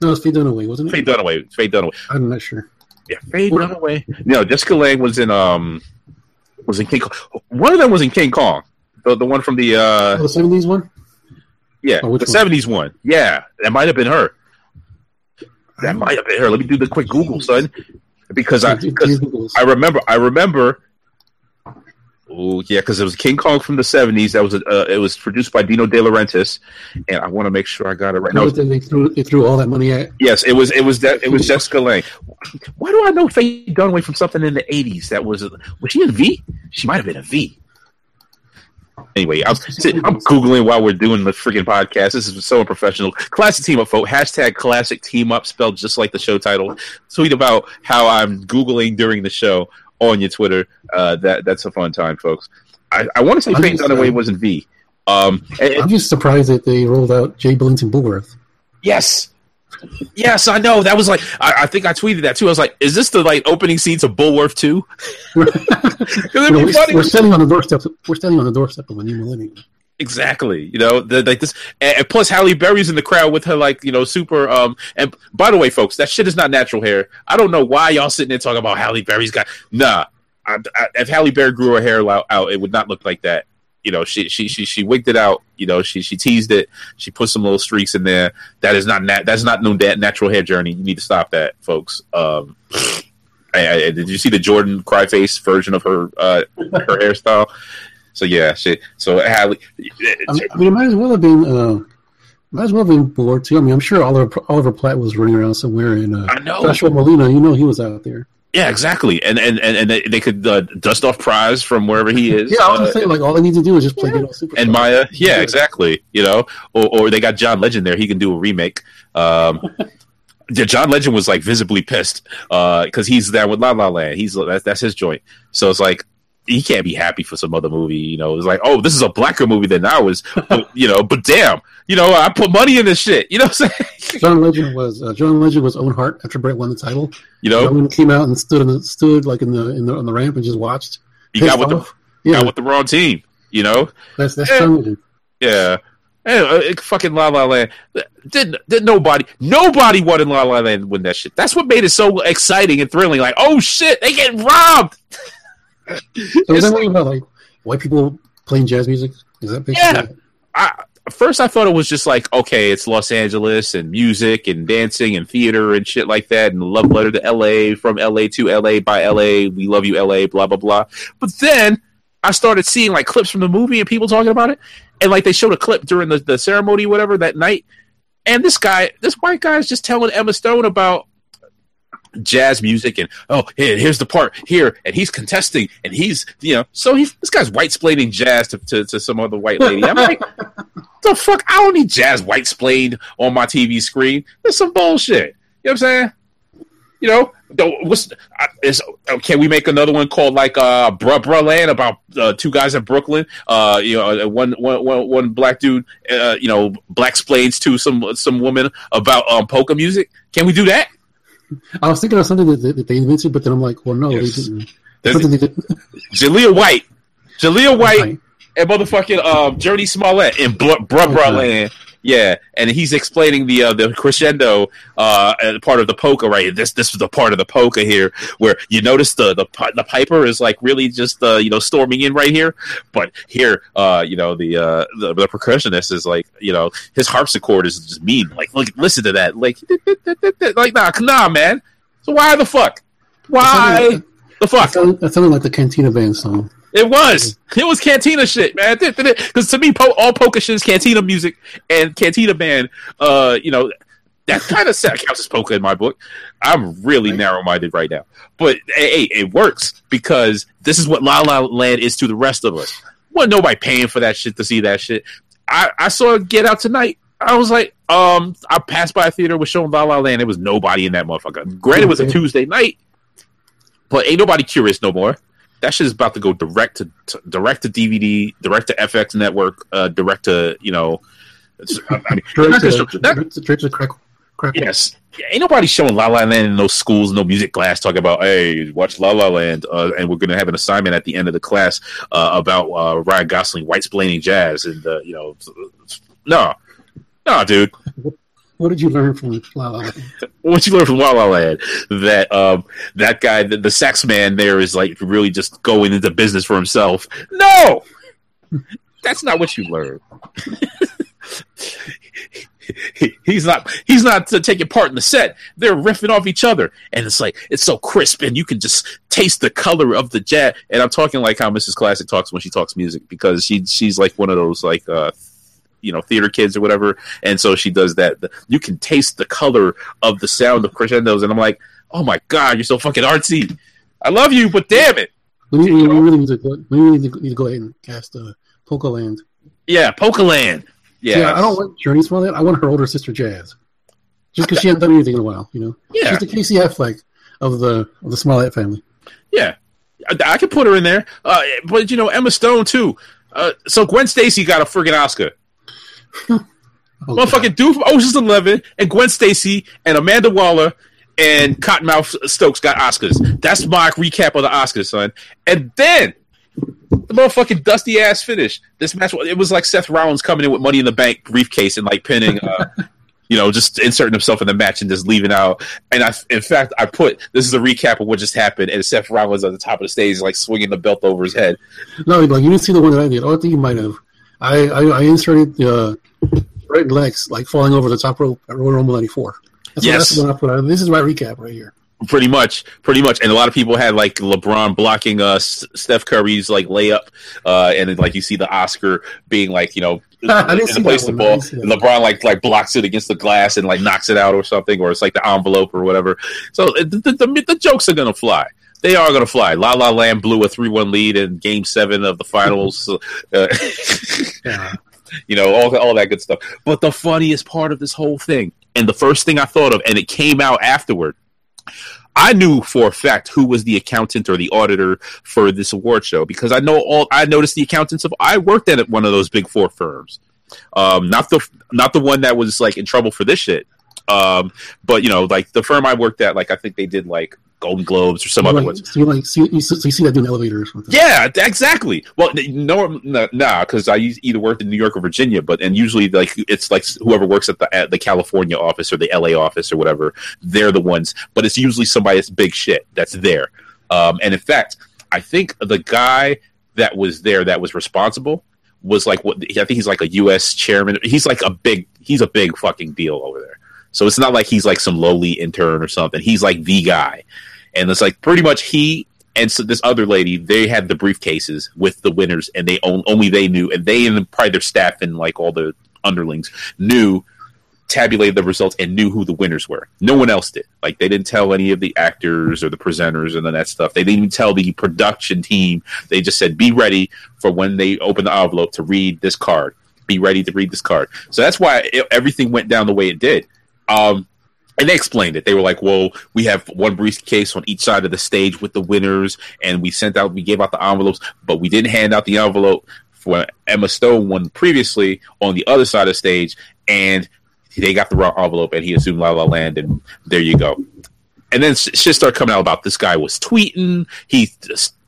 No, it's Faye Dunaway, wasn't it? Faye Dunaway. Faye Dunaway. I'm not sure. Yeah, Faye Dunaway. No, Jessica Lange was in um was in King Kong. One of them was in King Kong. The the one from the uh Oh, the seventies one. yeah Oh, the one? seventies one. Yeah, that might have been her. That might have been her. Let me do the quick Google, son, because I because. I remember I remember. Oh yeah, because it was King Kong from the seventies. That was uh, it was produced by Dino De Laurentiis, and I want to make sure I got it right. No, they threw they threw all that money at. yes, it was it was that it was Jessica Lange. Why do I know Faye Dunaway from something in the eighties? That was was she in V? She might have been a V. Anyway, I'm, I'm googling while we're doing the freaking podcast. This is so unprofessional. Classick team up, folks. Hashtag classick team up, spelled just like the show title. Tweet about how I'm googling during the show on your Twitter. Uh, that that's a fun time, folks. I, I want to say I'm just, Dunaway was in V. Um, and- I'm just surprised that they rolled out Jay Billington Bulworth. Yes. Yes, I know. That was like I, I think I tweeted that too. I was like, "Is this the like opening scene to Bulworth 2? Because it'd know, be we're, we're standing on the doorstep. We're standing on the doorstep of a new millennium. Exactly. You know, the, like this, and, plus Halle Berry's in the crowd with her like you know super. Um, and by the way, folks, that shit is not natural hair. I don't know why y'all sitting there talking about Halle Berry's got nah. I, I, if Halle Berry grew her hair out, it would not look like that. You know, she she she she wigged it out. You know, she she teased it. She put some little streaks in there. That is not nat- that's not no that natural hair journey. You need to stop that, folks. Um, I, I, did you see the Jordan cry face version of her uh, her hairstyle? So yeah, shit. So Halle, I mean, it might as well have been. Uh, might as well have been Bulworth too. I mean, I'm sure Oliver Oliver Platt was running around somewhere, and uh, I know. Joshua Malina. You know, he was out there. Yeah, exactly. And and and, and they, they could uh, dust off Pras from wherever he is. Yeah, I was uh, just saying, like all they need to do is just play good old super. and Mya, yeah, exactly. You know, or, or they got John Legend there. He can do a remake. Um, yeah, John Legend was like visibly pissed because he's there with La La Land. He's that's, that's his joint. So it's like he can't be happy for some other movie. You know, it's like, oh, this is a blacker movie than ours. But, you know, but damn, you know, I put money in this shit. You know what I'm saying? John Legend was uh, John Legend was Owen Hart after Bret won the title. You know, Owen came out and stood in the, stood like in the in the on the ramp and just watched. you got with the yeah, got with the wrong team. You know, that's that's Yeah. John Yeah. Hey, uh, fucking La La Land. Did did nobody nobody wanted La La Land to win that shit. That's what made it so exciting and thrilling. Like, oh shit, they get robbed. So is that what about like white people playing jazz music? Is that Yeah. I, first, I thought it was just like, okay, it's Los Angeles and music and dancing and theater and shit like that, and love letter to LA from LA to LA by LA. We love you, LA. Blah blah blah. But then I started seeing like clips from the movie and people talking about it, and like they showed a clip during the, the ceremony, whatever that night, and this guy, this white guy, is just telling Emma Stone about jazz music and oh here, here's the part here and he's contesting and he's you know so he's this guy's white splaining jazz to, to, to some other white lady i'm like the fuck i don't need jazz white splayed on my tv screen that's some bullshit you know what i'm saying You know, what's is can we make another one called like uh Bruh Bruh Land about uh, two guys in Brooklyn? Uh, you know, one one one one black dude, uh, you know, black explains to some some woman about um polka music. Can we do that? I was thinking of something that, that they invented, but then I'm like, well, no, yes. they didn't. Jaleel White, Jaleel White, and motherfucking um, Jurnee Smollett in Bruh Bruh okay. Land yeah, and he's explaining the uh, the crescendo uh, part of the polka right. This this is the part of the polka here where you notice the the the piper is like really just uh, you know storming in right here, but here uh, you know the, uh, the, the percussionist is like you know his harpsichord is just mean. Like look, listen to that. Like like nah nah man. So why the fuck? Why the fuck? That sounded like the Cantina Band song. It was. It was Cantina shit, man. Because to me, po- all polka shit is Cantina music and Cantina band. Uh, you know, that kind of counts as polka in my book. I'm really narrow minded right now, but hey, it works because this is what La La Land is to the rest of us. Well, nobody paying for that shit to see that shit. I, I saw Get Out tonight. I was like, um, I passed by a theater was showing La La Land. There was nobody in that motherfucker. Granted, it was a Tuesday night, but ain't nobody curious no more that shit is about to go direct to, to direct to DVD, direct to FX network, uh, direct to you know. I mean, direct, to, crack, crack. Yes, yeah, ain't nobody showing La La Land in no schools, no music class, talking about hey, watch La La Land, uh, and we're gonna have an assignment at the end of the class uh, about uh, Ryan Gosling white splaining jazz, and uh, you know, no, no, dude. What did you learn from La La Land? what you learn from La La Land? That um, that guy, the, the sex man, there is like really just going into business for himself. No, that's not what you learn. he's not he's not taking part in the set they're riffing off each other and it's like it's so crisp and you can just taste the color of the jet and i'm talking like how mrs classick talks when she talks music because she she's like one of those like uh you know theater kids or whatever, and so she does that. You can taste the color of the sound of crescendos, and I'm like, oh my god, you're so fucking artsy. I love you, but damn it. We, we, we really need to go, we really need to, go ahead and cast uh, Polka Land. Yeah, Polka Land. Yeah, yeah I don't want Jurnee Smollett. I want her older sister Jazz, just because she hasn't done anything in a while. You know, yeah, she's the Casey Affleck of the of the Smollett family. Yeah, I, I could put her in there. Uh, but you know, Emma Stone too. Uh, so Gwen Stacy got a friggin' Oscar. Oh, Motherfucking dude from Ocean's Eleven and Gwen Stacy and Amanda Waller and Cottonmouth Stokes got Oscars. That's my recap of the Oscars, son. And then the motherfucking dusty ass finish. This match, it was like Seth Rollins coming in with Money in the Bank briefcase and like pinning, uh, you know, just inserting himself in the match and just leaving out. And I, in fact, I put this is a recap of what just happened, and Seth Rollins at the top of the stage, like swinging the belt over his head. No, like you didn't see the one that I did. Oh, I think you might have. I, I, I inserted the uh, right legs like falling over the top rope at Royal Rumble '94. That's yes. what, that's what I put. This is my recap right here. Pretty much, pretty much, and a lot of people had like LeBron blocking uh Steph Curry's like layup, uh, and then like you see the Oscar being like you know in the place the ball, and LeBron like like blocks it against the glass and like knocks it out or something, or it's like the envelope or whatever. So the, the, the, jokes are gonna fly they are to fly. La La Land blew a three-one lead in Game Seven of the finals. uh, yeah. You know all all that good stuff. But the funniest part of this whole thing, and the first thing I thought of, and it came out afterward. I knew for a fact who was the accountant or the auditor for this award show because I know all. I noticed the accountants of. I worked at one of those big four firms, um, not the not the one that was like in trouble for this shit. Um, but you know, like the firm I worked at, like I think they did like Golden Globes or some other like, ones. So you like so you, so you see that in elevators? Yeah, exactly. Well, no, nah, because I either worked in New York or Virginia, but and usually like it's like whoever works at the at the California office or the LA office or whatever, they're the ones. But it's usually somebody that's big shit that's there. Um, and in fact, I think the guy that was there that was responsible was like what I think he's like a U.S. chairman. He's like a big. He's a big fucking deal over there. So it's not like he's like some lowly intern or something. He's like the guy and it's like pretty much he and so this other lady they had the briefcases with the winners and they only they knew and they and probably their staff and like all the underlings knew tabulated the results and knew who the winners were. No one else did. Like they didn't tell any of the actors or the presenters and all that stuff. They didn't even tell the production team. They just said be ready for when they open the envelope to read this card. Be ready to read this card. So that's why it, everything went down the way it did. Um, and they explained it. They were like, "Well, we have one briefcase on each side of the stage with the winners, and we sent out, we gave out the envelopes, but we didn't hand out the envelope for Emma Stone won previously on the other side of the stage, and they got the wrong envelope, and he assumed La La Land, and there you go." And then shit started coming out about this guy was tweeting. He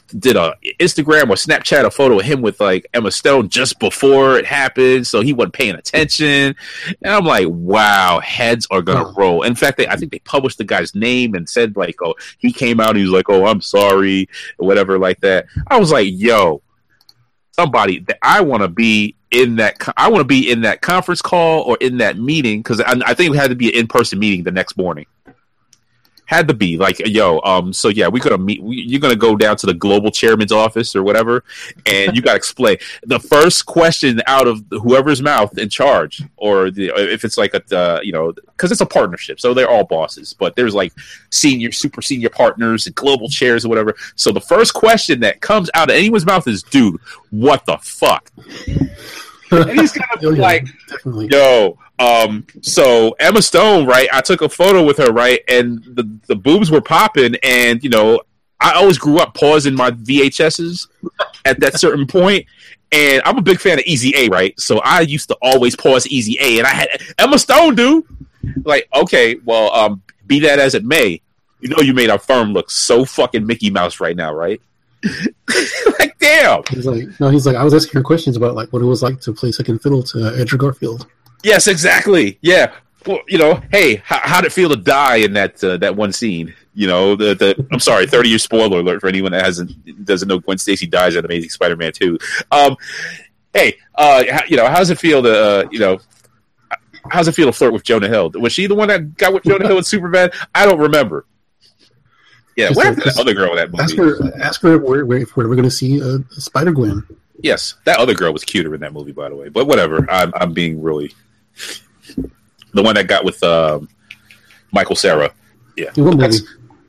did a Instagram or Snapchat a photo of him with like Emma Stone just before it happened, so he wasn't paying attention. And I'm like, wow, heads are gonna hmm. roll. In fact, they, I think they published the guy's name and said like, oh, he came out and he was like, oh, I'm sorry, or whatever like that. I was like, yo, somebody that I want to be in that. I want to be in that conference call or in that meeting because I, I think it had to be an in person meeting the next morning had to be like, yo, um, so yeah, we're gonna meet. We, you're gonna go down to the global chairman's office or whatever, and you gotta explain the first question out of whoever's mouth in charge, or the, if it's like a, uh, you know, because it's a partnership, so they're all bosses, but there's like senior, super senior partners and global chairs or whatever. So the first question that comes out of anyone's mouth is, dude, what the fuck? And he's gonna be like, Definitely. yo, um, so Emma Stone, right? I took a photo with her, right, and the the boobs were popping, and you know, I always grew up pausing my VHSs at that certain point, and I'm a big fan of Easy A, right? So I used to always pause Easy A, and I had Emma Stone, dude. Like, okay, well, um, be that as it may, you know, you made our firm look so fucking Mickey Mouse right now, right? like, damn. He's like, no, he's like, I was asking her questions about like what it was like to play second fiddle to Andrew Garfield. Yes, exactly. Yeah. Well, you know, hey, how, how'd it feel to die in that uh, that one scene? You know, the, the I'm sorry, 30 year spoiler alert for anyone that hasn't doesn't know Gwen Stacy dies in Amazing Spider-Man 2. Um, hey, uh, you know, how's it feel to uh, you know, how's it feel to flirt with Jonah Hill? Was she the one that got with Jonah Hill in Superbad? I don't remember. Yeah, where's that other girl in that movie? Ask her, ask her where, where, where we're going to see a Spider Gwen. Yes, that other girl was cuter in that movie, by the way. But whatever, I'm I'm being really the one that got with um, Michael Cera. Yeah, that's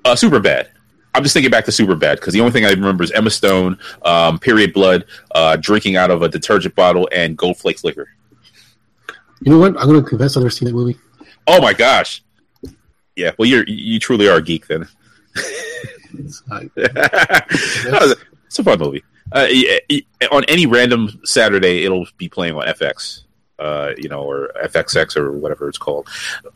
uh, Superbad. I'm just thinking back to Super Bad because the only thing I remember is Emma Stone, um, period blood, uh, drinking out of a detergent bottle, and Gold Flakes liquor. You know what? I'm going to confess I've never seen that movie. Oh my gosh! Yeah, well, you're you truly are a geek then. It's, it's a fun movie. Uh, on any random Saturday, it'll be playing on FX uh, you know, or FXX or whatever it's called.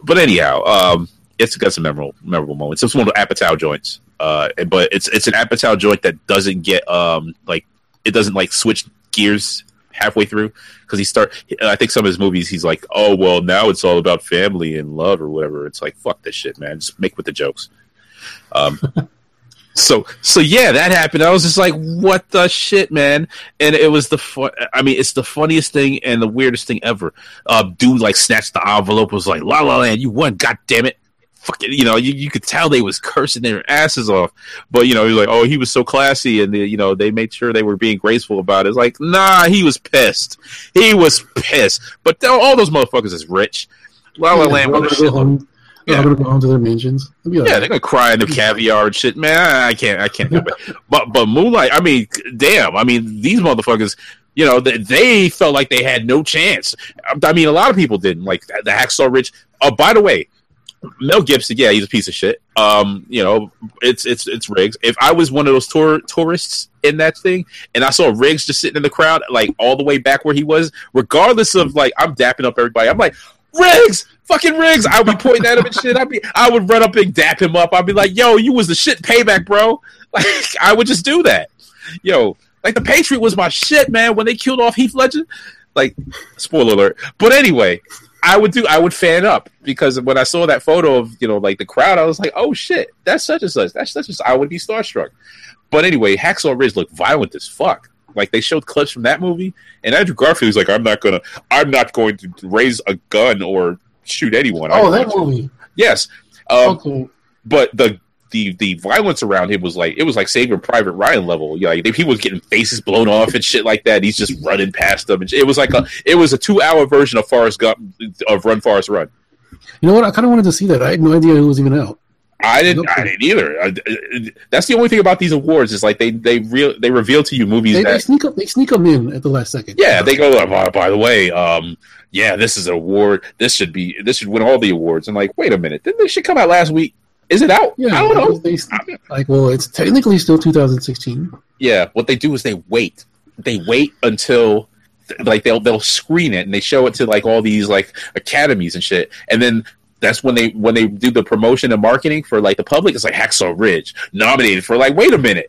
But anyhow, um, it's got some memorable memorable moments. It's one of the Apatow joints, uh, but it's it's an Apatow joint that doesn't get um like it doesn't like switch gears halfway through because he start. I think some of his movies, he's like, oh well, now it's all about family and love or whatever. It's like fuck this shit, man. Just make with the jokes. Um, so so yeah, that happened. I was just like, what the shit, man? And it was the fun. I mean, it's the funniest thing and the weirdest thing ever. Uh, dude, like snatched the envelope. Was like, La La Land, you won. God damn it. Fucking, you know, you, you could tell they was cursing their asses off, but you know, he's like, oh, he was so classy, and the, you know, they made sure they were being graceful about it. It's like, nah, he was pissed. He was pissed. But all those motherfuckers is rich. La La Land, yeah, yeah. I'm gonna go home to their mansions. Yeah, they're gonna cry in the caviar and shit. Man, I can't, I can't do it. But but Moonlight, I mean, damn, I mean, these motherfuckers, you know, they, they felt like they had no chance. I mean, a lot of people didn't. Like the Hacksaw Ridge. Oh, by the way, Mel Gibson, yeah, he's a piece of shit. Um, you know, it's it's it's Riggs. If I was one of those tour tourists in that thing, and I saw Riggs just sitting in the crowd, like all the way back where he was, regardless of like I'm dapping up everybody, I'm like Riggs, fucking Riggs. I would be pointing at him and shit. I'd be, I would run up and dap him up. I'd be like, "Yo, you was the shit payback, bro." Like, I would just do that. Yo, like the Patriot was my shit, man. When they killed off Heath Ledger, like, spoiler alert. But anyway, I would do. I would fan up because when I saw that photo of you know like the crowd, I was like, "Oh shit, that's such and such. That's such and such." I would be starstruck. But anyway, Hacksaw Ridge looked violent as fuck. Like they showed clips from that movie, and Andrew Garfield was like, "I'm not gonna, I'm not going to raise a gun or shoot anyone." Oh, that movie. Yes. Um, okay. But the the the violence around him was like it was like Saving Private Ryan level. Yeah, like he was getting faces blown off and shit like that. He's just running past them, and it was like a it was a two hour version of Forrest Gump of Run Forrest Run. You know what? I kind of wanted to see that. I had no idea it was even out. I didn't. I didn't either. I, that's the only thing about these awards is like they they real they reveal to you movies they, that they sneak up they sneak them in at the last second. Yeah, they go. Oh, by the way, um, yeah, this is an award. This should be this should win all the awards. And like, wait a minute, didn't this shit come out last week? Is it out? Yeah, I don't know. They, like, well, it's technically still 2016. Yeah, what they do is they wait. They wait until like they'll they'll screen it and they show it to like all these like academies and shit, and then that's when they when they do the promotion and marketing for like the public. It's like Hacksaw Ridge nominated for like wait a minute,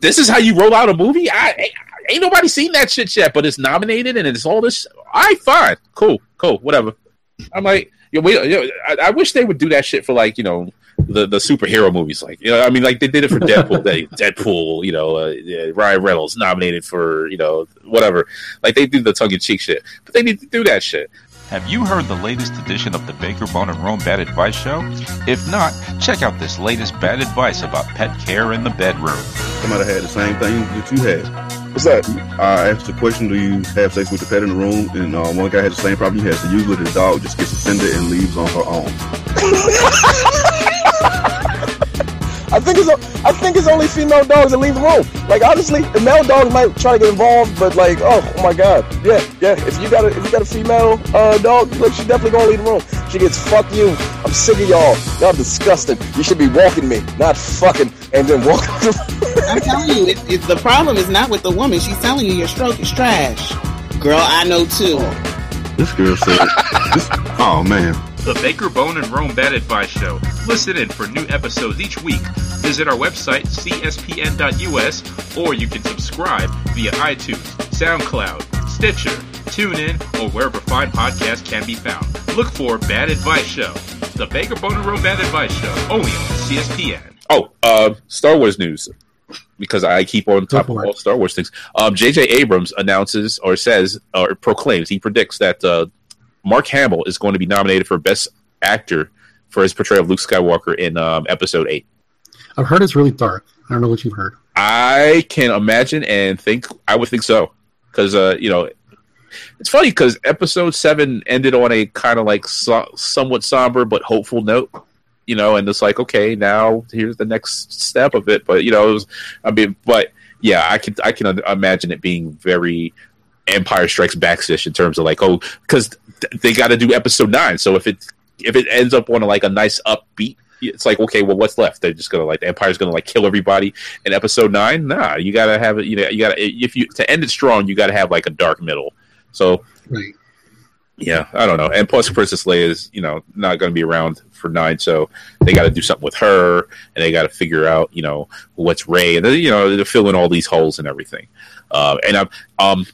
this is how you roll out a movie. I, ain't nobody seen that shit yet, but it's nominated and it's all this. All right, fine, cool, cool, whatever. I'm like, you know, we, you I, I wish they would do that shit for like you know the the superhero movies. Like, you know, I mean, like they did it for Deadpool. they, Deadpool, you know, uh, yeah, Ryan Reynolds nominated for you know whatever. Like they do the tongue in cheek shit, but they need to do that shit. Have you heard the latest edition of the Baker Bone and Rome Bad Advice Show? If not, check out this latest bad advice about pet care in the bedroom. Somebody had the same thing that you had. What's that? I asked the question, do you have sex with the pet in the room? And uh, one guy had the same problem you had. So usually the dog just gets offended and leaves on her own. I think it's I think it's only female dogs that leave the room. Like honestly, the male dogs might try to get involved, but like, oh, oh my god, yeah, yeah. If you got a if you got a female uh, dog, look, she definitely gonna leave the room. She gets fuck you. I'm sick of y'all. Y'all disgusting. You should be walking me, not fucking, and then walk. I'm telling you, it, it, the problem is not with the woman. She's telling you your stroke is trash. Girl, I know too. This girl said, this, "Oh man." The Baker Bone and Rome Bad Advice Show. Listen in for new episodes each week. Visit our website, cspn.us, or you can subscribe via iTunes, SoundCloud, Stitcher, TuneIn, or wherever fine podcasts can be found. Look for Bad Advice Show. The Baker Bone and Rome Bad Advice Show, only on CSPN. Oh, uh, Star Wars news. Because I keep on top of all Star Wars things. Um, J.J. Abrams announces or says or proclaims, he predicts that uh, Mark Hamill is going to be nominated for Best Actor for his portrayal of Luke Skywalker in um, Episode Eight. I've heard it's really dark. I don't know what you've heard. I can imagine and think I would think so because uh, you know it's funny because Episode Seven ended on a kind of like so- somewhat somber but hopeful note. You know, and it's like okay, now here's the next step of it. But you know, it was, I mean, but yeah, I can I can imagine it being very Empire Strikes Back ish in terms of like oh because they got to do episode nine. So if it if it ends up on a, like a nice upbeat, it's like okay, well, what's left? They're just gonna like the Empire's gonna like kill everybody in episode nine. Nah, you gotta have it. You know, you gotta if you to end it strong, you gotta have like a dark middle. So right. Yeah, I don't know. And plus, Princess Leia is you know not going to be around for nine, so they got to do something with her, and they got to figure out you know what's Rey, and you know to fill in all these holes and everything. Uh, and I'm um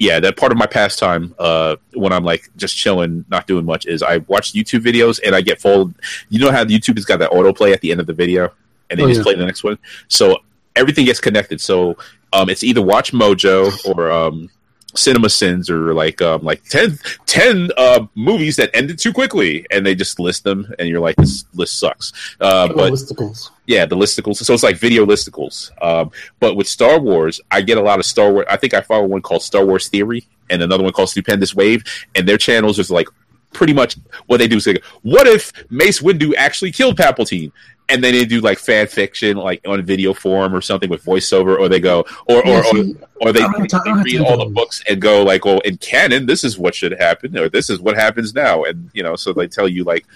yeah, that part of my pastime uh, when I'm like just chilling, not doing much, is I watch YouTube videos and I get full. You know how YouTube has got that autoplay at the end of the video, and they Oh, just yeah. play the next one. So everything gets connected. So um, it's either Watch Mojo or um, Cinema Sins or like um, like 10, 10 uh, movies that ended too quickly, and they just list them, and you're like, this list sucks. Uh, but listicles. yeah, the listicles. So it's like video listicles. Um, but with Star Wars, I get a lot of Star Wars. I think I follow one called Star Wars Theory and another one called Stupendous Wave, and their channels is like pretty much what they do is like, what if Mace Windu actually killed Palpatine? And then they do like fan fiction, like on video form or something with voiceover, or they go, or or, or, or they, I don't have time- I don't have read all the books and go like, well, in canon, this is what should happen, or this is what happens now, and you know, so they tell you like,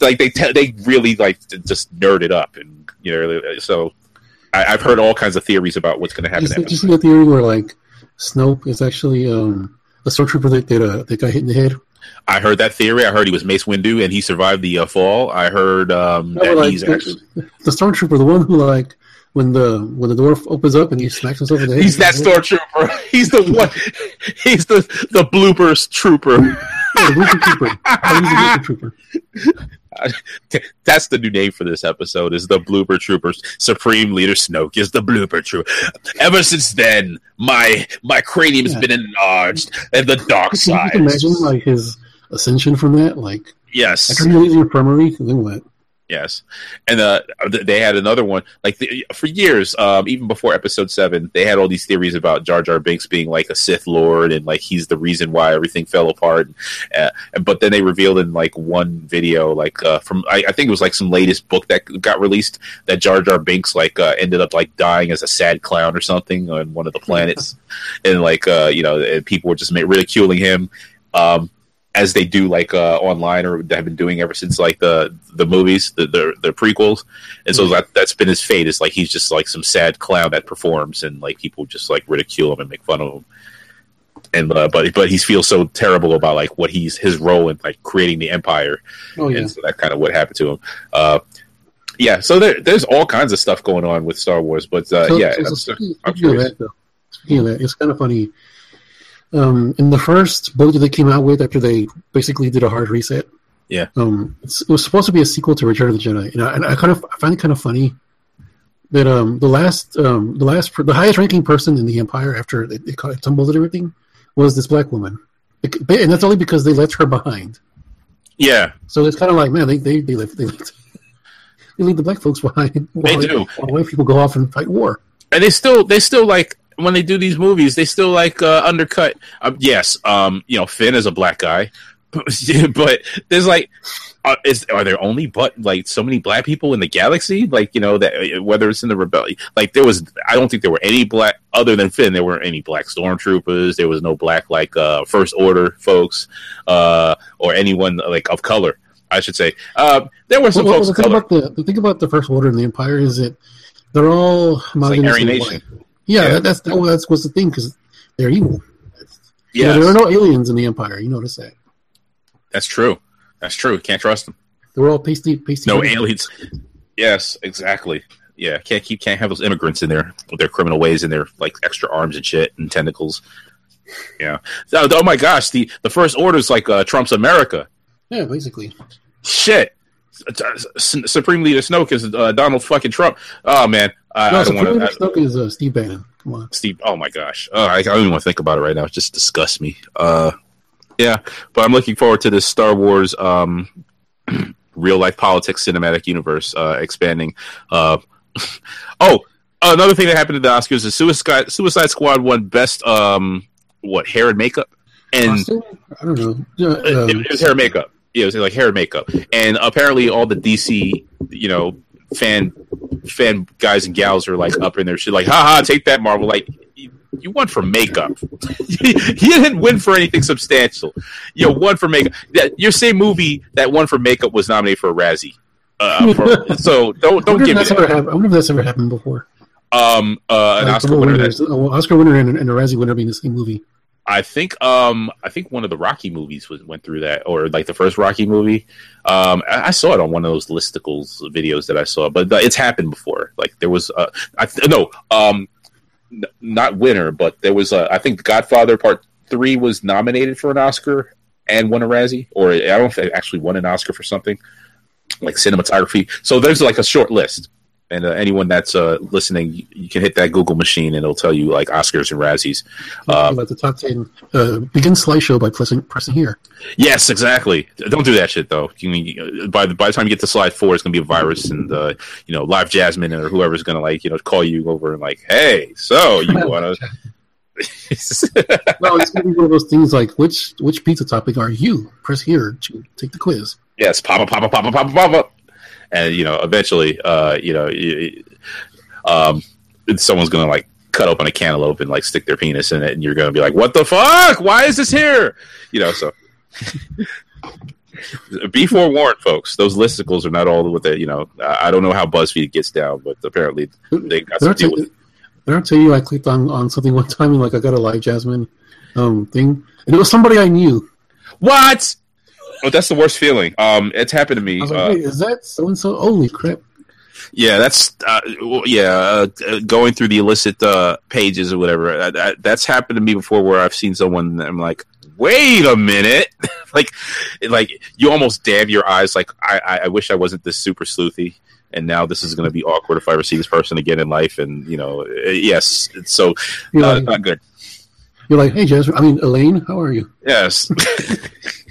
like they tell they really like to just nerd it up, and you know, so I, I've heard all kinds of theories about what's going to happen. Did you, in did you see the theory where like Snoke is actually um, a stormtrooper that that, uh, that got hit in the head? I heard that theory. I heard he was Mace Windu and he survived the uh, fall. I heard um, No, that like, he's the, actually the stormtrooper, the one who like when the when the door opens up and he smacks himself in the head. he's that stormtrooper. He's the one. He's the the bloopers trooper. Yeah, the Blooper trooper. Oh, he's the Blooper trooper. That's the new name for this episode. Is the blooper troopers? Supreme Leader Snoke is the blooper trooper. Ever since then, my my cranium has Yeah. been enlarged, and the dark Can you side. imagine like his ascension from that? Like yes, after he leaves the infirmary, then what? Yes, and uh, they had another one like the, for years, um, even before Episode Seven. They had all these theories about Jar Jar Binks being like a Sith Lord and like he's the reason why everything fell apart. Uh, but then they revealed in like one video, like uh, from I, I think it was like some latest book that got released that Jar Jar Binks like uh, ended up like dying as a sad clown or something on one of the planets, and like uh, you know, and people were just ridiculing him. um, as they do like uh, online or have been doing ever since like the the movies, the the, the prequels. And so that that's been his fate. Is like he's just like some sad clown that performs, and like people just like ridicule him and make fun of him. And uh, but but he feels so terrible about like what he's his role in like creating the empire, Oh yeah. and so that kind of what happened to him. Uh, yeah, so there, there's all kinds of stuff going on with Star Wars, but uh, So- yeah, so- so I'm- speaking, I'm speaking of that, though, speaking of that, it's kind of funny. Um, in the first book that they came out with after they basically did a hard reset, Yeah. um, it was supposed to be a sequel to Return of the Jedi, and I, and I kind of I find it kind of funny that um the last um the last the highest ranking person in the Empire after it, they caught- tumbled and everything was this black woman, Bec- and that's only because they left her behind. yeah, So it's kind of like man, they they they left they left. They leave the black folks behind. They do. While white people go off and fight war. and they still they still like when they do these movies they still like uh, undercut. Um, yes um you know finn is a black guy but there's like uh, is are there only but like so many black people in the galaxy? Like you know that uh, whether it's in the rebellion like there was i don't think there were any black other than finn there weren't any black stormtroopers there was no black like uh first order folks uh or anyone like of color i should say. Uh there were some Well, folks the of thing the, the thing about the first order in the empire is that they're all like homogenous Aryan and nation white. Yeah, Yeah. That, that's that, that's what's the thing because they're evil. You know, yeah there are no aliens in the empire. You notice that that's true that's true can't trust them they're all pasty, pasty. No aliens. Yes, exactly. Yeah, can't keep can't have those immigrants in there with their criminal ways and their like extra arms and shit and tentacles. Yeah. Oh, oh my gosh, the the first order is like uh, Trump's America. Yeah, basically. Shit. Supreme Leader Snoke is uh, Donald fucking Trump. Oh man, I, No, I don't want to. Snoke is uh, Steve Bannon. Come on. Steve. Oh my gosh, uh, I, I don't even want to think about it right now. It just disgusts me. Uh, yeah, but I'm looking forward to this Star Wars um, real life politics cinematic universe uh, expanding. Uh, oh, another thing that happened at the Oscars is Suicide Suicide Squad won best um, what hair and makeup, and Costume? I don't know. Yeah, it, um, it was hair and makeup. Yeah, it was like hair and makeup, and apparently all the DC, you know, fan fan guys and gals are like up in their shit, like, haha, take that, Marvel. Like, you, you won for makeup. you didn't win for anything substantial. You won for makeup. That your same movie that won for makeup was nominated for a Razzie. Uh, for, so don't don't give me that. I wonder if that's ever happened before. Um, uh, an Like, Oscar winner. That, Oscar winner and, and a Razzie winner being the same movie. I think um I think one of the Rocky movies was went through that or like the first Rocky movie. Um I, I saw it on one of those listicles videos that I saw, but it's happened before. Like there was uh I th- no um n- not winner, but there was uh, I think Godfather Part 3 was nominated for an Oscar and won a Razzie or I don't know if actually won an Oscar for something like cinematography. So there's like a short list. And uh, anyone that's uh, listening, you, can hit that Google machine, and it'll tell you like Oscars and Razzies. Uh, like the top ten. Uh, begin slideshow by pressing pressing here. Yes, exactly. Don't do that shit though. You mean, by the by the time you get to slide four, it's gonna be a virus, and uh, you know, live Jasmine or whoever's gonna like you know call you over and like, hey, so you wanna? No, it's gonna be one of those things like which which pizza topping are you? Press here to take the quiz. yes, papa, papa, papa, papa, papa, and you know, eventually, uh, you know, um, someone's gonna like cut open a cantaloupe and like stick their penis in it, and you're gonna be like, what the fuck? Why is this here? You know, so. Be forewarned, folks. Those listicles are not all with the, you know. I don't know how BuzzFeed gets down, but apparently they got to deal with. did I tell you I clicked on, on something one time and like I got a live Jasmine um thing and it was somebody I knew. What? Oh, that's the worst feeling. Um, it's happened to me. I was like, Uh, is that so and so? Holy crap! yeah, that's uh, yeah. Uh, going through the illicit uh, pages or whatever. Uh, that, that's happened to me before, where I've seen someone. And I'm like, wait a minute, like, like you almost dab your eyes. Like, I, I, I wish I wasn't this super sleuthy. And now this is going to be awkward if I ever see this person again in life. And you know, uh, yes, it's so You're, uh, like, not good. you're like, hey Jasmine, I mean Elaine, how are you? Yes.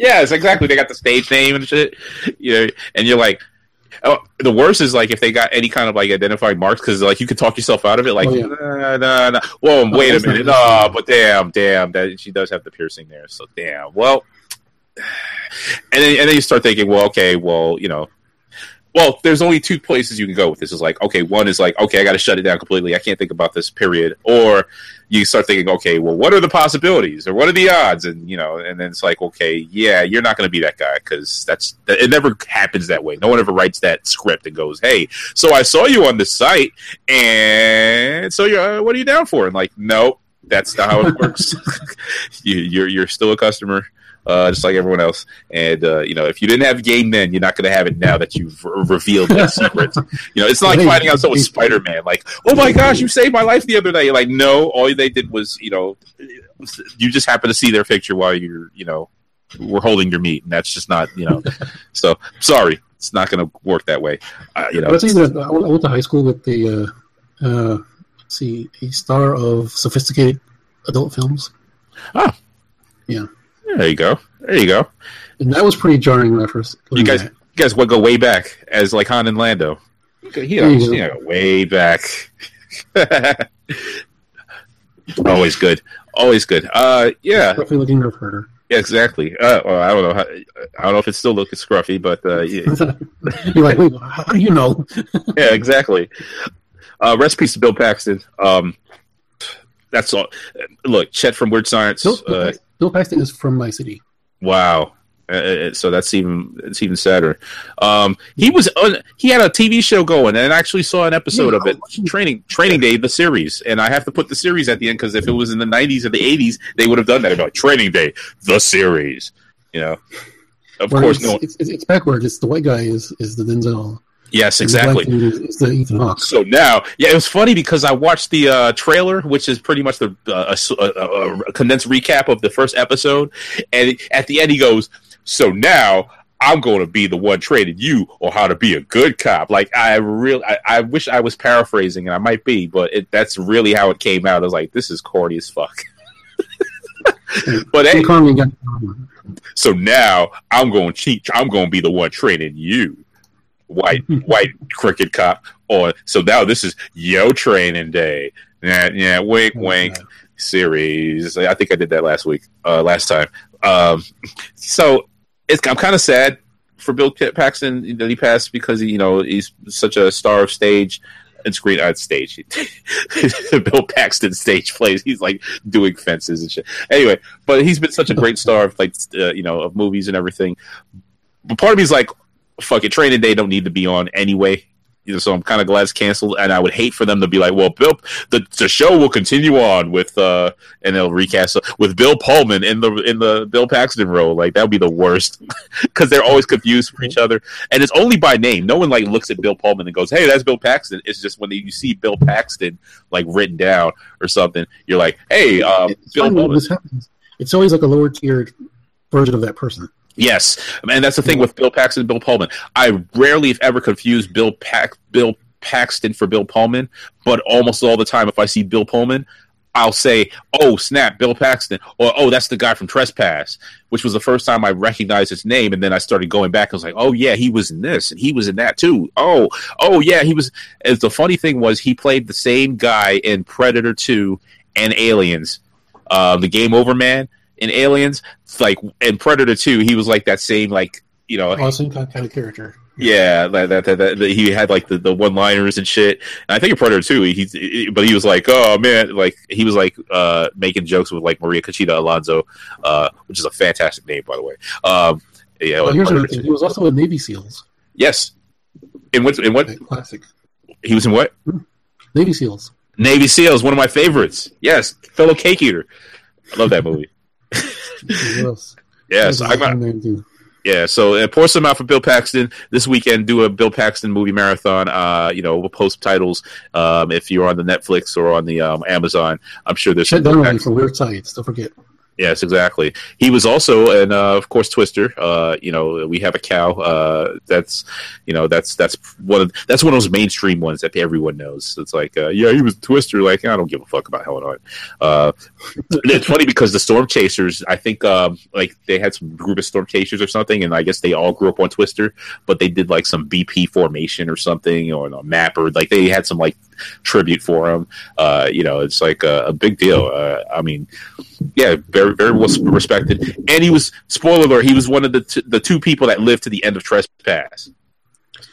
yes, exactly. They got the stage name and shit. You know, and you're like, oh, the worst is like if they got any kind of like identifying marks because like you could talk yourself out of it. Like, Oh, yeah. nah, nah, nah. Whoa, Oh, wait a minute. No, but damn, damn, that she does have the piercing there. So damn. Well, and then and then you start thinking, well, okay, well, you know. Well, there's only two places you can go with this. Is like, okay, one is like, okay, I got to shut it down completely. I can't think about this period. Or you start thinking, okay, well, what are the possibilities or what are the odds? And you know, and then it's like, okay, yeah, you're not going to be that guy because that's it. Never happens that way. No one ever writes that script and goes, hey, so I saw you on the site, and so you're, uh, what are you down for? And like, no, that's not how it works. you, you're you're still a customer uh, just like everyone else. And uh, you know, if you didn't have game then, you're not going to have it now that you've re- revealed that secret. you know, it's not like finding out someone's Spider Man. Like, oh my gosh, you saved my life the other day. You're like, no, all they did was, you know, you just happen to see their picture while you're, you know, we're holding your meat, and that's just not, you know. so sorry, it's not going to work that way. Uh, you know, I think that I went to high school with the uh, uh, let's see a star of sophisticated adult films. Oh. Yeah. There you go. There you go. And that was pretty jarring when I first. You guys, you guys would go way back as like Han and Lando. You know, you know way back. Always good. Always good. Uh, yeah. Scruffy looking reporter. Yeah, exactly. Uh, well, I don't know. How, I don't know if it's still looking scruffy, but uh, yeah. you're like, how do you know? yeah, exactly. Uh, recipes to Bill Paxton. Um, that's all. Look, Chet from Weird Science. Bill, uh, Bill Paxton is from my city. Wow. Uh, so that's even it's even sadder. Um, he was on, he had a TV show going, and I actually saw an episode yeah, of it. Training Training Day, the series, and I have to put the series at the end because if it was in the '90s or the '80s, they would have done that. About Training Day, the series. You know, of Where course, it's, no. It's, it's, backwards. It's the white guy is is the Denzel. Yes, exactly. It's the Ethan Hawke. So now, yeah, it was funny because I watched the uh, trailer, which is pretty much the uh, a, a, a, condensed recap of the first episode, and at the end he goes, "So now I'm going to be the one training you on how to be a good cop." Like I really, I, I wish I was paraphrasing, and I might be, but it, that's really how it came out. I was like, "This is corny as fuck." but hey, so now I'm going to teach. I'm going to be the one training you white white cricket cop or so now this is yo training day yeah yeah wink oh, wink series i think i did that last week uh last time um so it's i'm kind of sad for bill paxton that he passed because you know he's such a star of stage and screen on stage. Bill Paxton stage plays. He's like doing fences and shit. Anyway, but he's been such a great star of like uh, you know of movies and everything. But part of me is like, fuck it, training day don't need to be on anyway. You know, so I'm kind of glad it's canceled, and I would hate for them to be like, "Well, Bill, the, the show will continue on with," uh, and they'll recast with Bill Pullman in the in the Bill Paxton role. Like that would be the worst because they're always confused for each other, and it's only by name. No one like looks at Bill Pullman and goes, "Hey, that's Bill Paxton." It's just when you see Bill Paxton like written down or something, you're like, "Hey, um, Bill Pullman." It's always like a lower tiered version of that person. Yes, and that's the thing with Bill Paxton and Bill Pullman. I rarely, if ever, confuse Bill Bill Paxton for Bill Pullman, but almost all the time, if I see Bill Pullman, I'll say, "Oh snap, Bill Paxton," or "Oh, that's the guy from Trespass," which was the first time I recognized his name. And then I started going back. I was like, "Oh yeah, he was in this, and he was in that too." Oh, oh yeah, he was. As the funny thing was, he played the same guy in Predator Two and Aliens, uh, the Game Over Man in Aliens, like in Predator Two, he was like that same like you know awesome kind of character. Yeah, that, that, that, that, he had like the, the one liners and shit. And I think in Predator Two, he's but he was like, oh man, like he was like uh, making jokes with like Maria Conchita Alonso, uh, which is a fantastic name by the way. Um, yeah, well, here's. He was also in Navy SEALs. Yes. In what? In what? Classic. He was in what? Navy SEALs. Navy SEALs, one of my favorites. Yes, fellow cake eater. I love that movie. Yes, I got. Yeah, so uh, pour some out for Bill Paxton this weekend. Do a Bill Paxton movie marathon. Uh, you know, we'll post titles um, if you're on the Netflix or on the um, Amazon. I'm sure there's Check some. for weird science. Don't forget. Yes, exactly. He was also, and uh, of course, Twister. Uh, you know, we have a cow. Uh, that's, you know, that's that's one of that's one of those mainstream ones that everyone knows. It's like, uh, yeah, he was Twister. Like, I don't give a fuck about Helen Hunt. Uh, it's funny because the Storm Chasers, I think, um, like they had some group of Storm Chasers or something, and I guess they all grew up on Twister, but they did like some BP formation or something, or a map, or like they had some like tribute for him. Uh, you know, it's like a, a big deal. Uh, I mean, yeah, very very well respected. And he was spoiler alert, he was one of the t- the two people that lived to the end of Trespass.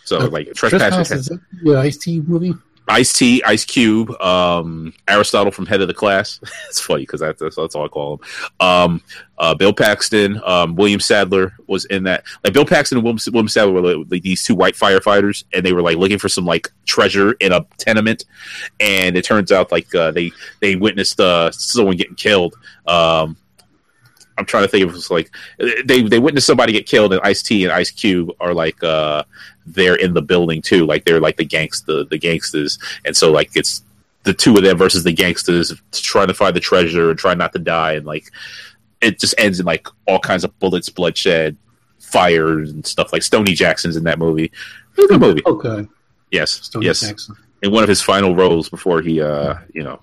So Uh, like Trespass Trespass, is that the Ice T movie? Ice T, Ice Cube, um, Aristotle from Head of the Class. it's funny because that's, that's all I call him. Um, uh, Bill Paxton, um, William Sadler was in that. Like Bill Paxton and William, William Sadler were like, like these two white firefighters, and they were like looking for some like treasure in a tenement. And it turns out like uh, they they witnessed uh, someone getting killed. Um, I'm trying to think of it was like they they witnessed somebody get killed, and Ice T and Ice Cube are like uh, they're in the building too. Like they're like the gangsta the gangsters, and so like it's the two of them versus the gangsters trying to find the treasure and trying not to die, and like it just ends in like all kinds of bullets, bloodshed, fire, and stuff. Like Stoney Jackson's in that movie. It's good movie. Okay. Yes, Stoney yes. Jackson. In one of his final roles before he, uh, you know,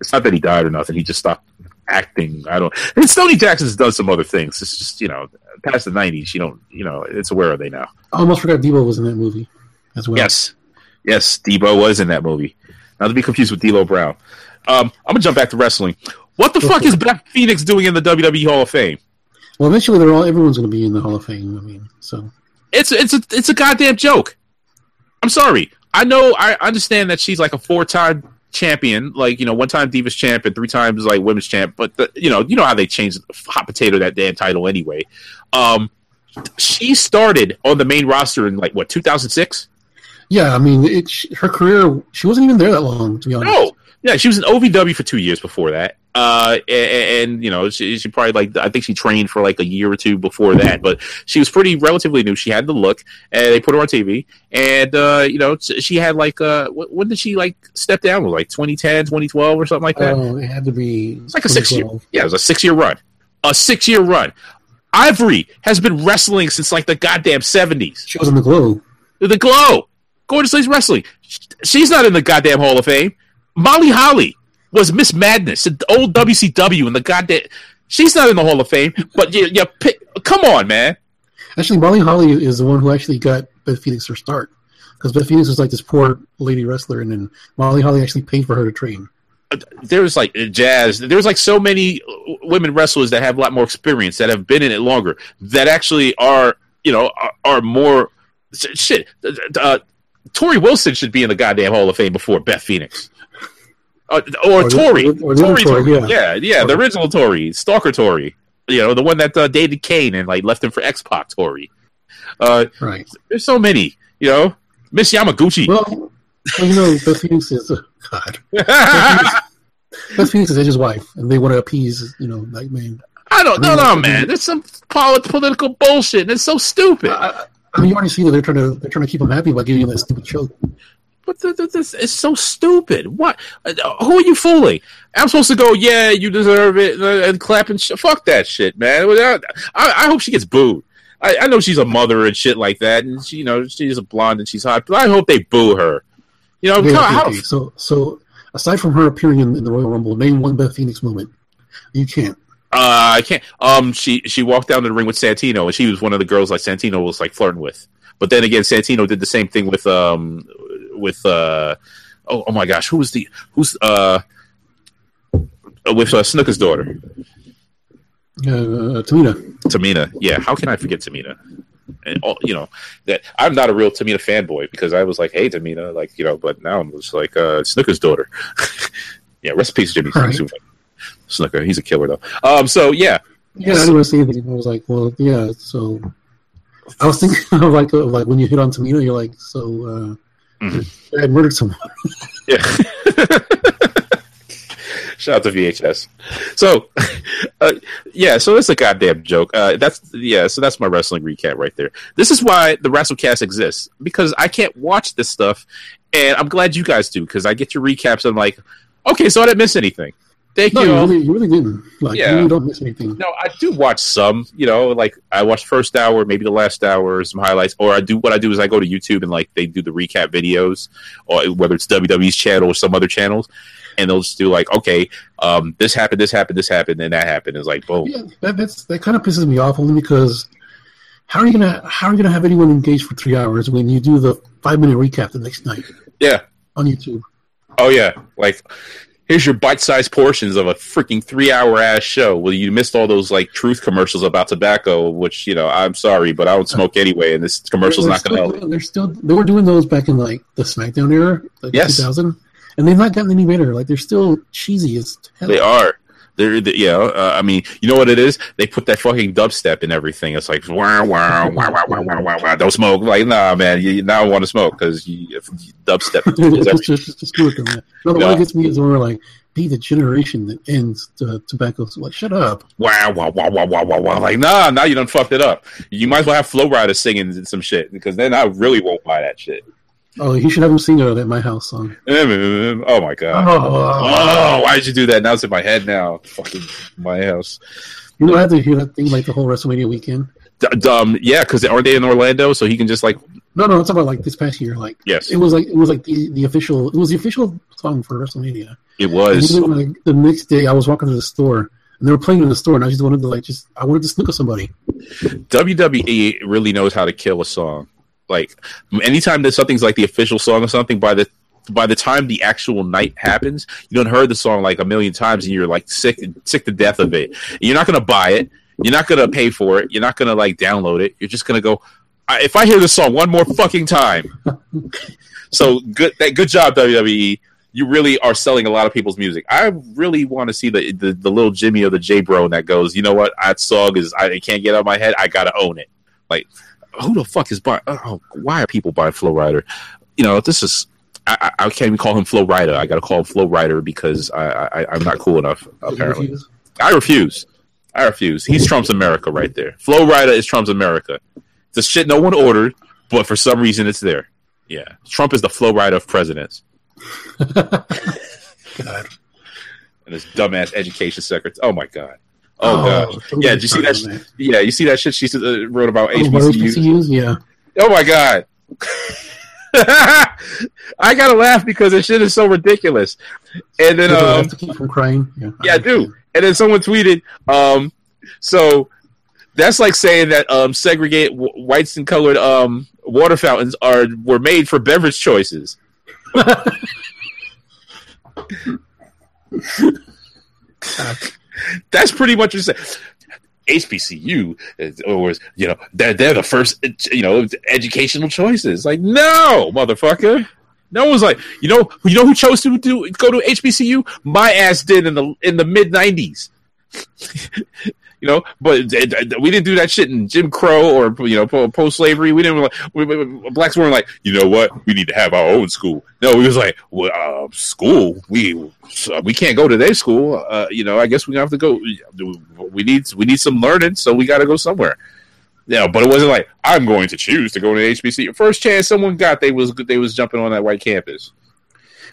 it's not that he died or nothing. He just stopped acting. I don't. And Stoney Jackson's done some other things. It's just you know, past the '90s, you don't, you know, it's where are they now? I almost forgot Debo was in that movie as well. Yes, yes, Debo was in that movie. Not to be confused with D'Lo Brown. Um, I'm gonna jump back to wrestling. What the fuck is. Beth Phoenix doing in the WWE Hall of Fame? Well, eventually, they're all everyone's going to be in the Hall of Fame. I mean, so It's it's a it's a goddamn joke. I'm sorry. I know I understand that she's like a four time champion, like you know, one time Divas champ and three times like women's champ. But the, you know, you know how they changed hot potato that damn title anyway. Um, she started on the main roster in like what 2006. yeah, I mean, it, her career she wasn't even there that long to be honest. No, yeah, she was in OVW for two years before that. Uh, and, and you know, she, she probably like I think she trained for like a year or two before that, but she was pretty relatively new. She had the look, and they put her on TV, and uh, you know, she had like uh, when did she like step down? Was like 2010, 2012 or something like that? Oh, it had to be. it's like a six year. Yeah, it was a six year run. A six year run. Ivory has been wrestling since like the goddamn seventies. She was in the Glow. The Glow, Gorgeous Ladies Wrestling. She's not in the goddamn Hall of Fame. Molly Holly was Miss Madness, the old WCW, and the goddamn. She's not in the Hall of Fame, but you, you pick, come on, man. Actually, Molly Holly is the one who actually got Beth Phoenix her start because Beth Phoenix was like this poor lady wrestler, and then Molly Holly actually paid for her to train. Uh, There's like jazz. There's like so many uh, women wrestlers that have a lot more experience that have been in it longer that actually are you know are, are more shit. Uh, uh, Torrie Wilson should be in the goddamn Hall of Fame before Beth Phoenix. Uh, or, Or the- or the other Tori, Tori, Tori. yeah, yeah, the original Tori, Stalker Tori, you know, the one that uh, dated Kane and like left him for X Pac Tori. Uh, Right. there's so many, you know, Miss Yamaguchi. Well, you know, Beth Phoenix is uh, God. Beth Phoenix is Edge's wife, and they want to appease, you know, like man. I don't, no, no, man. There's some polit- political bullshit, and it's so stupid. I, I mean, you already see that they're trying to they're trying to keep him happy by giving him that stupid choke. But th- th- this is so stupid. What? Who are you fooling? I'm supposed to go, yeah, you deserve it, and clap and sh- fuck that shit, man. I, I hope she gets booed. I, I know she's a mother and shit like that, and she, you know, she's a blonde and she's hot, but I hope they boo her. You know, how- okay, how- okay. So, so aside from her appearing in, in the Royal Rumble, name one Beth Phoenix moment. You can't. Uh, I can't. Um, she she walked down to the ring with Santino, and she was one of the girls like Santino was like flirting with. But then again, Santino did the same thing with um with uh oh oh my gosh, who was the who's uh with uh, Snuka's daughter Uh, Tamina. Tamina. Yeah, how can I forget Tamina? And all, you know that I'm not a real Tamina fanboy because I was like, hey Tamina, like you know, but now I'm just like uh Snuka's daughter. yeah, rest in peace, Jimmy Right. Snuka. He's a killer though. Um, so yeah, Yeah, I didn't want to say anything. I was like, well, yeah. So I was thinking of like of like when you hit on Tamina, you're like, so I had murdered someone. Yeah. Shout out to VHS. So, uh, yeah, so it's a goddamn joke. Uh, that's yeah. So that's my wrestling recap right there. This is why the WrassleCast exists because I can't watch this stuff, and I'm glad you guys do because I get your recaps. And I'm like, okay, so I didn't miss anything. Thank No, you. you really, you really didn't. Like, Yeah. you don't miss anything. No, I do watch some. You know, like I watch first hour, maybe the last hour, some highlights, or I do what I do is I go to YouTube and like they do the recap videos, or whether it's WWE's channel or some other channels, and they'll just do like, okay, um, this happened, this happened, this happened, and that happened. It's like boom. Yeah, that that's that kind of pisses me off only because how are you gonna how are you gonna have anyone engaged for three hours when you do the five minute recap the next night Yeah. on YouTube? Oh yeah. Like here's your bite-sized portions of a freaking three-hour ass show. Well, you missed all those like truth commercials about tobacco, which you know I'm sorry, but I don't smoke anyway, and this commercial's not going to help. They're still they were doing those back in like the SmackDown era, like Yes. 2000, and they've not gotten any better. Like they're still cheesy as hell. They are. They're, they, yeah, uh, I mean, you know what it is? They put that fucking dubstep in everything. It's like, wow, wow, wow, wow, wow, wow, wow, wow. Don't smoke. Like, nah, man, you, now want to smoke because you, you- dubstep. just, just, just do it. Them. No, the Yeah. one gets me is when we're like, be the generation that ends uh, tobacco. So like, shut up. wow, wow, wow, wow, wow, wow, wow. Like, nah, now you done fucked it up. You might as well have Flo Rida singing some shit because then I really won't buy that shit. Oh, you should have him sing that My House song. Oh my god. Oh, Oh, why did you do that? Now it's in my head now. Fucking my house. you know, I had to hear that thing like the whole WrestleMania weekend. D- um, yeah, because aren't they in Orlando? So he can just like, No, no, it's about like this past year. Like, yes, it was like it was like the, the official. It was the official song for WrestleMania. it was. then, like, the next day, I was walking to the store, and they were playing in the store, and I just wanted to like just I wanted to snook at somebody. WWE really knows how to kill a song. Like anytime that something's like the official song or something, by the by the time the actual night happens, you don't heard the song like a million times, and you're like sick sick to death of it. You're not gonna buy it. You're not gonna pay for it. You're not gonna like download it. You're just gonna go. I, if I hear this song one more fucking time, so good. That good job WWE. You really are selling a lot of people's music. I really want to see the, the the little Jimmy or the J Bro that goes. You know what? That song is. I it can't get out of my head. I gotta own it. Like who the fuck is buying? Uh, oh, why are people buying Flo Rida? You know, this is. I, I can't even call him Flo Rida. I got to call him Flo Rida because I, I I'm not cool enough. Apparently, Refuse. I refuse. I refuse. He's Trump's America right there. Flo Rida is Trump's America. The shit no one ordered, but for some reason it's there. Yeah, Trump is the Flo Rida of presidents God. and his dumbass education secretary. Oh my god. Oh, god. somebody Yeah, did you see that? sh- Yeah, you see that shit she uh, wrote about Oh, HBCUs. HBCUs? Yeah. Oh my god. I gotta laugh because this shit is so ridiculous. And then um, have to keep from crying? Yeah, yeah, I do. And then someone tweeted, um, so that's like saying that um, segregate w- whites and colored um, water fountains are were made for beverage choices. That's pretty much what you say. HBCU, uh, or you know, they're they're the first, you know, educational choices. Like, no, motherfucker. No one's like, you know, you know who chose to do go to HBCU? My ass did in the in the mid '90s. You know, but th- th- we didn't do that shit in Jim Crow or you know post slavery. We didn't like we, we- blacks weren't like, you know what, we need to have our own school. No, we was like, well, uh, school. We so we can't go to their school. Uh, you know, I guess we have to go. We need we need some learning, so we got to go somewhere. Yeah, but it wasn't like I'm going to choose to go to HBC. First chance someone got, they was they was jumping on that white campus.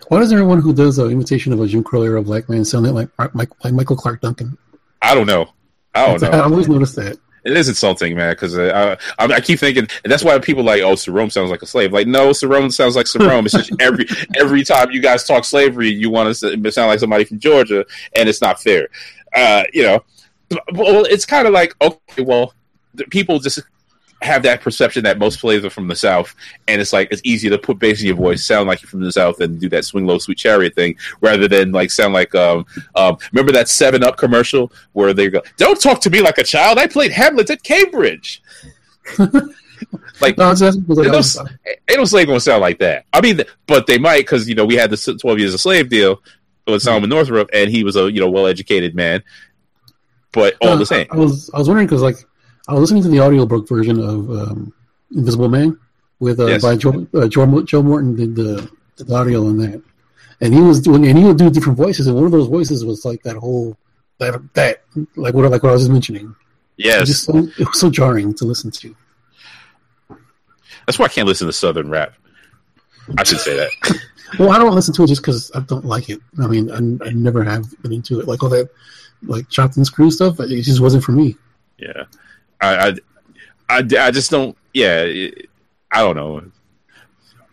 Why does everyone who does an imitation of a Jim Crow era black man sound like Mike, like Michael Clarke Duncan? I don't know. I don't I always noticed that. It is insulting, man, because I, I, I keep thinking, and that's why people like, oh, Sarome sounds like a slave. Like, no, Sarome sounds like Sarome. It's just every every time you guys talk slavery, you want to sound like somebody from Georgia, and it's not fair. Uh, you know, well, it's kind of like, okay, well, the people just have that perception that most players are from the South, and it's like it's easier to put bass in your voice, sound like you're from the South, and do that swing low, sweet chariot thing, rather than like sound like um, um remember that Seven Up commercial where they go, "Don't talk to me like a child. I played Hamlet at Cambridge." like No, I was asking because like, Ain't no, ain't no slave gonna sound like that. I mean, but they might because you know we had the twelve years a slave deal with Solomon Northup, and he was a you know well educated man. But all No, the same, I was I was wondering because like I was listening to the audiobook version of um, Invisible Man with uh, Yes. by Joe, uh, Joe Joe Morton did the, the audio on that, and he was doing and he would do different voices, and one of those voices was like that whole that that like what like what I was just mentioning. It yes, was just so, it was so jarring to listen to. that's why I can't listen to Southern rap. I should say that. Well, I don't listen to it just because I don't like it. I mean, I, I never have been into it. Like all that, like chopped and screw stuff. It just wasn't for me. Yeah, I, I, I, I just don't. Yeah, it- I don't know.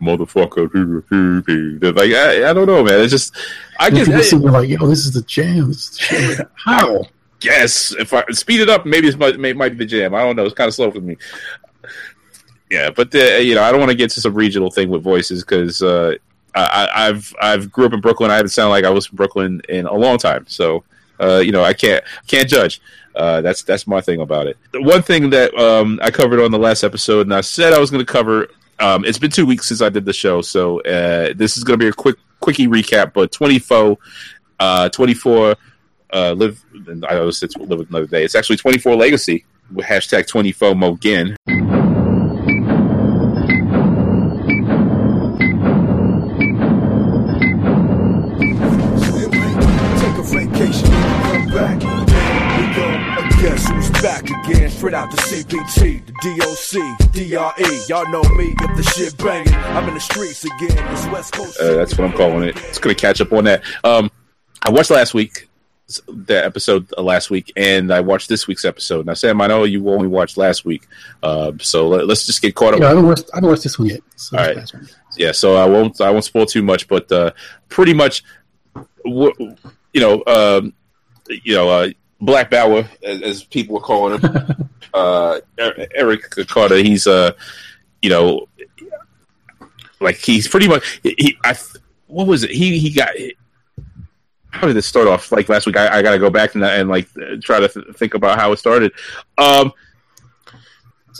Motherfucker, like I, I don't know, man. It's just I people sitting like, yo, this is the jam. Is the jam. How? Yes, if I speed it up, maybe it might, may, might be the jam. I don't know. It's kind of slow for me. Yeah, but the, you know, I don't want to get to some regional thing with voices because uh, I, I've I've grew up in Brooklyn. I haven't sounded like I was from Brooklyn in a long time, so uh, you know I can't can't judge. Uh, that's that's my thing about it. The one thing that um, I covered on the last episode, and I said I was going to cover. Um, it's been two weeks since I did the show, so uh, this is going to be a quick quickie recap. But 24, uh, 24, uh, live. I always said live another day. It's actually 24 legacy with hashtag 24 MoGin. Again? Straight out the CPT, the DOC, DRE. Y'all know me if the shit banging. I'm in the streets again. This West Coast. Uh, that's what I'm calling it. It's going to catch up on that. Um, I watched last week the episode uh, last week, and I watched this week's episode. Now, Sam, I know you only watched last week, uh, so let, us just get caught up. Yeah, I haven't watched, I haven't watched this one yet. So All right. yeah so i won't i won't spoil too much but uh pretty much you know um you know uh black bauer as, as people were calling him uh Er- eric carter he's uh you know like he's pretty much he i what was it he he got how did this start off like last week i, I gotta go back and, and like try to th- think about how it started um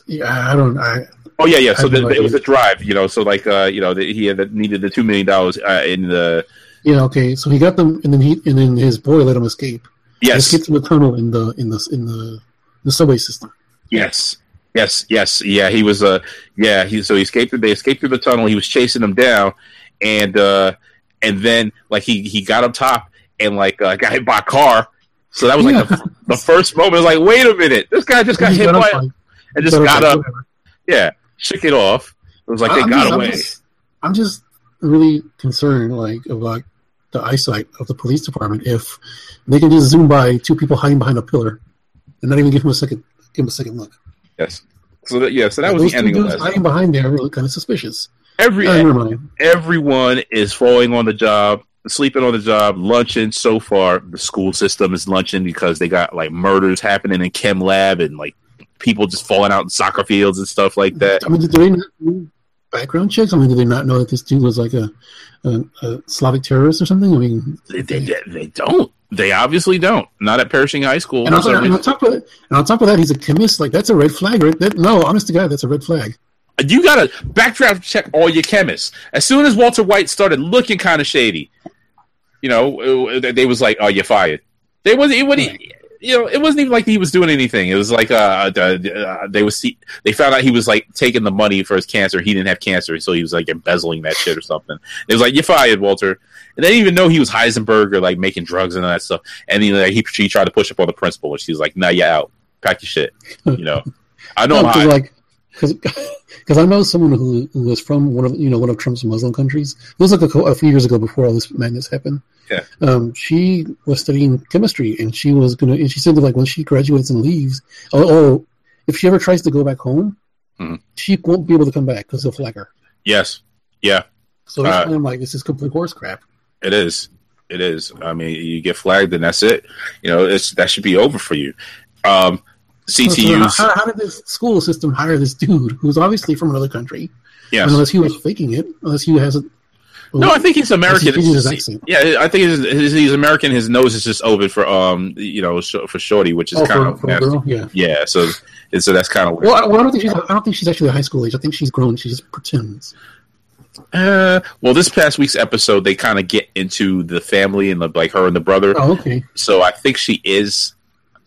Yeah, I don't. I Oh yeah, yeah. So the, it was a drive, you know. So like, uh, you know, the, he had needed the two million dollars uh, in the yeah, okay. So he got them, and then he and then his boy let him escape. He yes, escaped from the tunnel in the in the in the the subway system. yes, yes, yes. Yeah, he was. Uh, yeah. He so he escaped. They escaped through the tunnel. He was chasing them down, and uh, and then like he he got up top and like uh, got hit by a car. So that was like the, the first moment. It was like, wait a minute, this guy just got He hit got by and just got got up. whatever. Yeah, shook it off. It was like they I'm got just, away. I'm just, I'm just really concerned, like about the eyesight of the police department. If they can just zoom by two people hiding behind a pillar and not even give him a second, give him a second look. Yes. So that, yeah, so that was the two ending of dudes that. hiding behind there look kind of suspicious. Every Uh, never mind. everyone is falling on the job, sleeping on the job, lunching. So far, the school system is lunching because they got like murders happening in chem lab and like people just falling out in soccer fields and stuff like that. I mean, did they not do background checks? I mean, did they not know that this dude was like a, a, a Slavic terrorist or something? I mean, They, they, they, don't. They obviously don't. Not at Pershing High School. and on, some and on top of that, and on top of that, he's a chemist. Like that's a red flag, right? That, no, honest to God, that's a red flag. You gotta backdraft check all your chemists. As soon as Walter White started looking kind of shady, you know, they was like, "Oh, you're fired." They wasn't. It wasn't. You know, it wasn't even like he was doing anything. It was like uh, uh, they was they found out he was like taking the money for his cancer. He didn't have cancer, so he was like embezzling that shit or something. It was like you're fired, Walter. And they didn't even know he was Heisenberg or like making drugs and all that stuff. And he like he, he tried to push up on the principal, and she's like, "Nah, you're out. Pack your shit." You know, I know. No, I'm because like, because I know someone who who was from one of you know one of Trump's Muslim countries. It was like a, a few years ago before all this madness happened. Yeah. Um, she was studying chemistry, and she was gonna. And she said that like when she graduates and leaves, oh, oh if she ever tries to go back home, Mhm. she won't be able to come back because they'll flag her. yes, yeah. So Uh, I'm like, this is complete horse crap. It is. It is. I mean, you get flagged, and that's it. You know, it's that should be over for you. Um, So CTUs. how, how did this school system hire this dude who's obviously from another country? Yes. Unless he was faking it, unless he hasn't. No, I think he's American. He changes his just- yeah, I think he's, he's, American. His nose is just open for um, you know, for Shorty, which is Oh, kind for, of for yeah. yeah. So, and so that's kind of weird. Well, I, well, I don't think she's. I don't think she's actually a high school age. I think she's grown. She just pretends. Uh, well, this past week's episode, they kind of get into the family and the, like her and the brother. Oh, okay. So I think she is.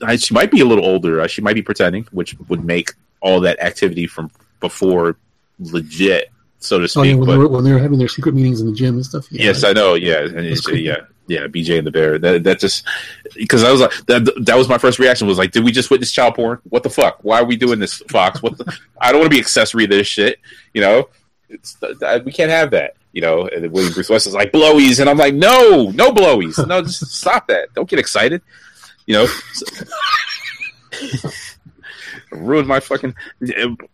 I- She might be a little older. Uh, She might be pretending, which would make all that activity from before legit, so to Oh, yeah, speak. when, but they were, when they were having their secret meetings in the gym and stuff. Yeah, yes, I know. Yeah, creepy. yeah, yeah. BJ and the bear. That that just because I was like that. That was my first reaction. Was like, did we just witness child porn? What the fuck? Why are we doing this, Fox? What? The, I don't want to be accessory to this shit. You know, we can't have that. You know, and William Bruce West is like blowies, and I'm like, no, no blowies, no, just stop that. Don't get excited. You know, ruined my fucking.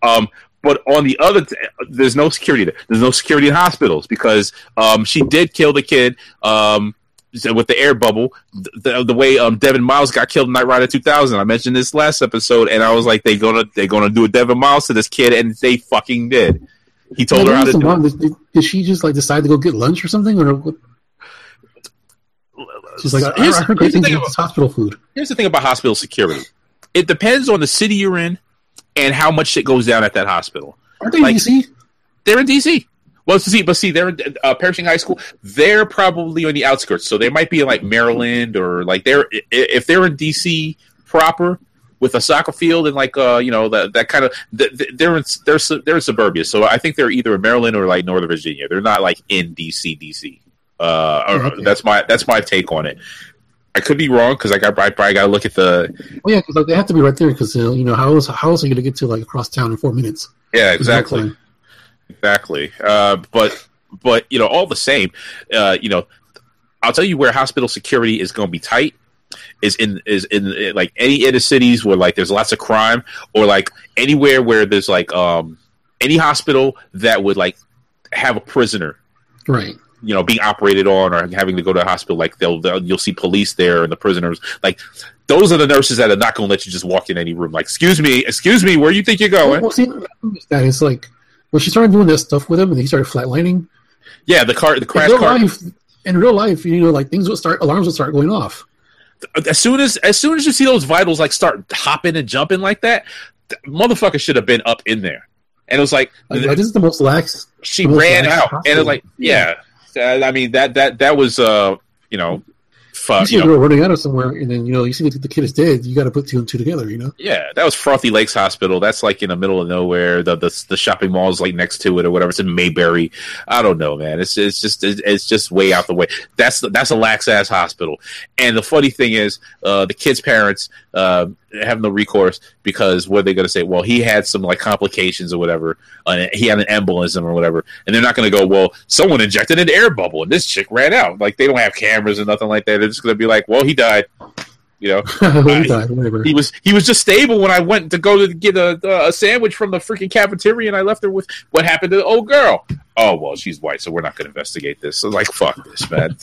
Um, but on the other, t- there's no security there. There's no security in hospitals because um, she did kill the kid um, with the air bubble. The, the way um, Devon Miles got killed in Knight Rider 2000. I mentioned this last episode, and I was like, they gonna they gonna do a Devon Miles to this kid, and they fucking did. He told Yeah, her how to do. mom? Did, did, she just like decide to go get lunch or something, or what? She's like, Here's- I heard great here's the things thing about hospital food. here's the thing about hospital security. It depends on the city you're in and how much shit goes down at that hospital. Aren't they Like- in DC? They're in DC. Well, see, but see, they're in uh, Pershing High School. They're probably on the outskirts, so they might be in like Maryland or like they're if they're in DC proper with a soccer field and like uh you know that that kind of th- th- they're in they're they're in suburbia. So I think they're either in Maryland or like Northern Virginia. They're not like in DC, DC. Uh, Okay. that's my that's my take on it. I could be wrong because I got I probably got to look at the Well, yeah, because like, they have to be right there. Because you know how else how else are you going to get to like across town in four minutes? yeah exactly. Exactly. Uh, but but you know, all the same, uh, you know, I'll tell you where hospital security is going to be tight is in is in, in like any inner cities where like there's lots of crime or like anywhere where there's like um any hospital that would like have a prisoner Right. You know being operated on or having to go to a hospital like they'll, they'll you'll see police there and the prisoners like those are the nurses that are not going to let you just walk in any room like excuse me excuse me where you think you're going Well, see, that is like when she started doing that stuff with him, and he started flatlining. yeah the car the crash real car life, in real life, you know, like things would start, alarms would start going off. as soon as as soon as you see those vitals like start hopping and jumping like that, th- motherfucker should have been up in there. And it was like, Like, like, this is the most lax. she the most ran lax out, and hospital. it's like, yeah. I mean that that that was uh you know, fu- You see you know running out of somewhere, and then you know you see the, the kid is dead. You got to put two and two together. You know. yeah, that was Frothy Lakes Hospital. That's like in the middle of nowhere. The the, the shopping mall is like next to it or whatever. It's in Mayberry. I don't know, man. It's it's just it's, it's just way out the way. That's that's a lax ass hospital. And the funny thing is, uh, the kid's parents uh, have no recourse because what are they going to say? Well, he had some like complications or whatever. Uh, he had an embolism or whatever, and they're not going to go. Well, someone injected an air bubble and this chick ran out. Like they don't have cameras or nothing like that. They're just going to be like, well, he died. You know, he died, whatever. he was he was just stable when I went to go to get a, a sandwich from the freaking cafeteria, and I left her with what happened to the old girl. Oh well, she's white, so we're not going to investigate this. So like, fuck this, man,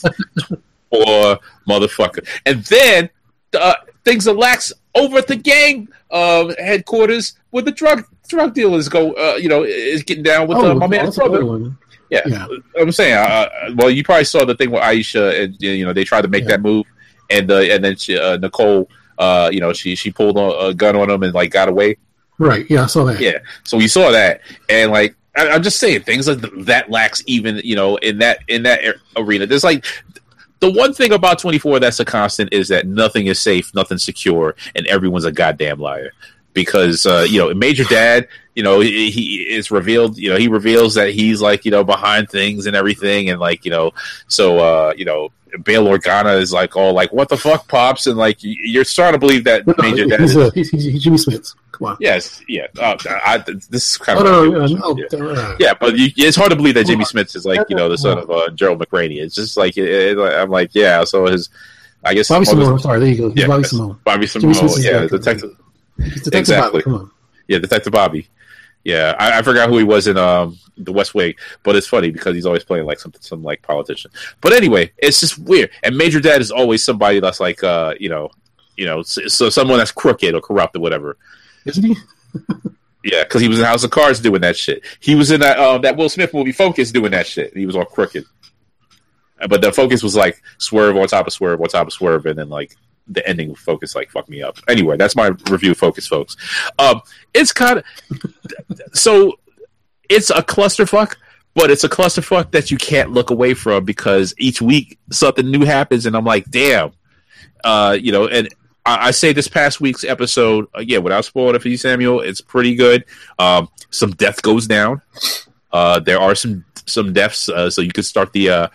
or motherfucker. And then uh, things are lax over at the gang uh, headquarters where the drug drug dealers go. Uh, you know, is getting down with uh, my man's brother. Yeah. Yeah. I'm saying. Uh, uh, well, you probably saw the thing with Aisha, and you know they tried to make Yeah. that move, and uh, and then she, uh, Nicole, uh, you know, she she pulled a, gun on him and like got away. Right. Yeah, I saw that. Yeah. So we saw that, and like I, I'm just saying, things like that lacks even you know in that in that arena. There's like. The one thing about 24 that's a constant is that nothing is safe, nothing's secure, and everyone's a goddamn liar. Because uh, you know, Major Dad, you know, he, he is revealed. You know, he reveals that he's like you know behind things and everything, and like you know, so uh, you know, Bail Organa is like all like, "What the fuck, pops?" and like you're starting to believe that no, Major he's, he's, he's, he's Jimmy Smits. Come on. yes, yeah. Uh, I, this is kind Oh, of no, no, no, yeah. uh, Yeah, but you, it's hard to believe that Jimmy Smits is like you know the son of uh, Gerald McRaney. It's just like it, it- I'm like, yeah. So his, I guess Bobby Simone. I'm sorry. There you go. Yeah, Bobby Simone. Bobby Simone, yeah, He's Detective Exactly. Bobby. Come on. yeah, Detective Bobby. Yeah, I, I forgot who he was in um the West Wing, but it's funny because he's always playing like some some like politician. But anyway, it's just weird. And Major Dad is always somebody that's like uh you know you know so, so someone that's crooked or corrupt or whatever. Isn't he? Yeah, because he was in House of Cards doing that shit. He was in that um, that Will Smith movie Focus doing that shit. He was all crooked. But the focus was like swerve on top of swerve on top of swerve, and then like the ending of focus like fucked me up. Anyway, that's my review of focus, folks. Um, it's kind of so it's a clusterfuck, but it's a clusterfuck that you can't look away from because each week something new happens, and I'm like, damn, uh, you know, and I, say this past week's episode again without spoiling it for you, Samuel. It's pretty good. Um, some death goes down. Uh, there are some some deaths, uh, so you can start the uh,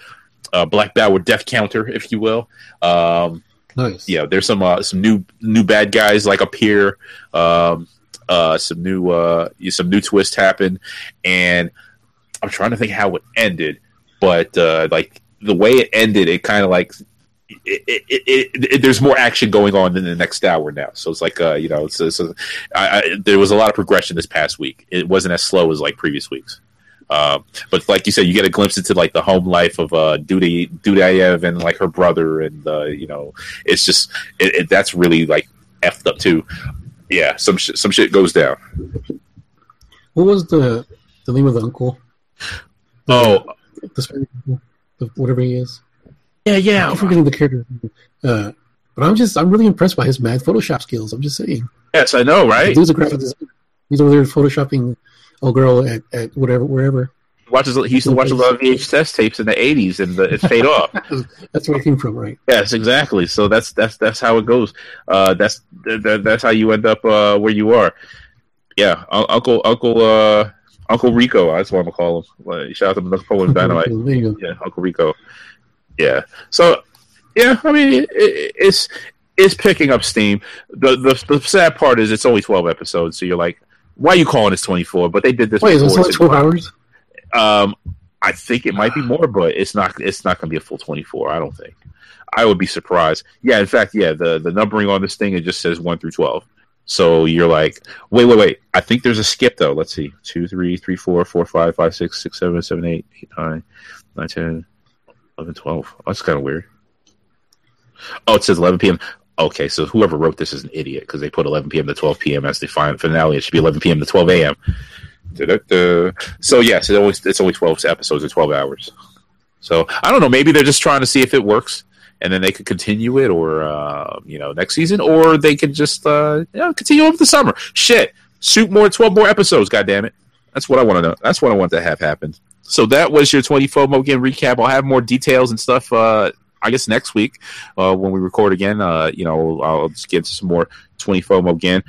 uh, Black Bauer death counter, if you will. Um, Nice. yeah, there's some uh, some new new bad guys like appear. Um, uh, some new uh, some new twists happen, and I'm trying to think how it ended, but uh, like the way it ended, it kind of like. It, it, it, there's more action going on in the next hour now, so it's like uh, you know, it's, it's I, I, there was a lot of progression this past week. It wasn't as slow as like previous weeks. Um, but like you said, you get a glimpse into like the home life of uh, Duda Dudayev and like her brother, and uh, you know, it's just it, it, that's really like effed up too. Yeah, some sh- some shit goes down. What was the the name of the uncle, Oh, the the, whatever he is. yeah, yeah. I'm forgetting the character. Uh, but I'm just I'm really impressed by his mad Photoshop skills. I'm just saying. Yes, I know, right? dude's a graphic designer. He's over there photoshopping a girl at, at whatever wherever. Watches. He used to watch a lot of VHS tapes in the '80s, and the, it's paid off. That's where it came from, right? Yes, exactly. So that's that's that's how it goes. Uh, that's that, that's how you end up uh, where you are. Yeah, Un- Uncle Uncle uh, Uncle Rico. That's what I'm gonna call him. Like, shout out to Napoleon Dynamite. There you. Yeah, Uncle Rico. Yeah. So yeah, I mean it, it, it's it's picking up steam. The, the the sad part is it's only 12 episodes, so you're like, why are you calling this 24? But they did this. Wait, is like twelve hours? um, I think it might be more, but it's not. It's not going to be a full twenty four. I don't think. I would be surprised. Yeah, in fact, yeah. The the numbering on this thing it just says one through twelve. So you're like, wait, wait, wait. I think there's a skip though. Let's see. Two, three, three, four, four, five, five, six, six, seven, seven, eight, eight, nine, nine, ten, eleven, twelve. Oh, that's kind of weird. Oh, it says eleven p.m. Okay, so whoever wrote this is an idiot because they put 11 p.m. to 12 p.m. as the final finale. It should be 11 p.m. to 12 a.m. Da-da-da. So yes, it always it's only twelve episodes or twelve hours. So I don't know. Maybe they're just trying to see if it works, and then they could continue it, or uh, you know, next season, or they could just uh, you know, continue over the summer. Shit, shoot more twelve more episodes. God damn it, that's what I want to know. That's what I want to have happen. So that was your twenty four Mo game recap. I'll have more details and stuff. Uh, I guess next week uh, when we record again. Uh, you know, I'll just get some more 20 FOMO again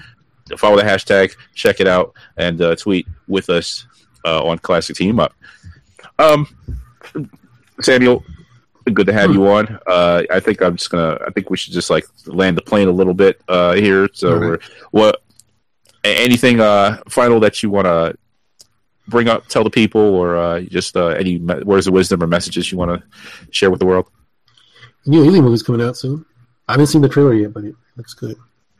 follow the hashtag, check it out, and uh, tweet with us uh, on Classick Team Up. Um, Samuel, good to have you on. Uh, I think I'm just gonna. I think we should just like land the plane a little bit uh, here. So, right. we're, what? Anything uh, final that you want to bring up, tell the people, or uh, just uh, any words of wisdom or messages you want to share with the world? New Alien movie's coming out soon. I haven't seen the trailer yet, but it looks good.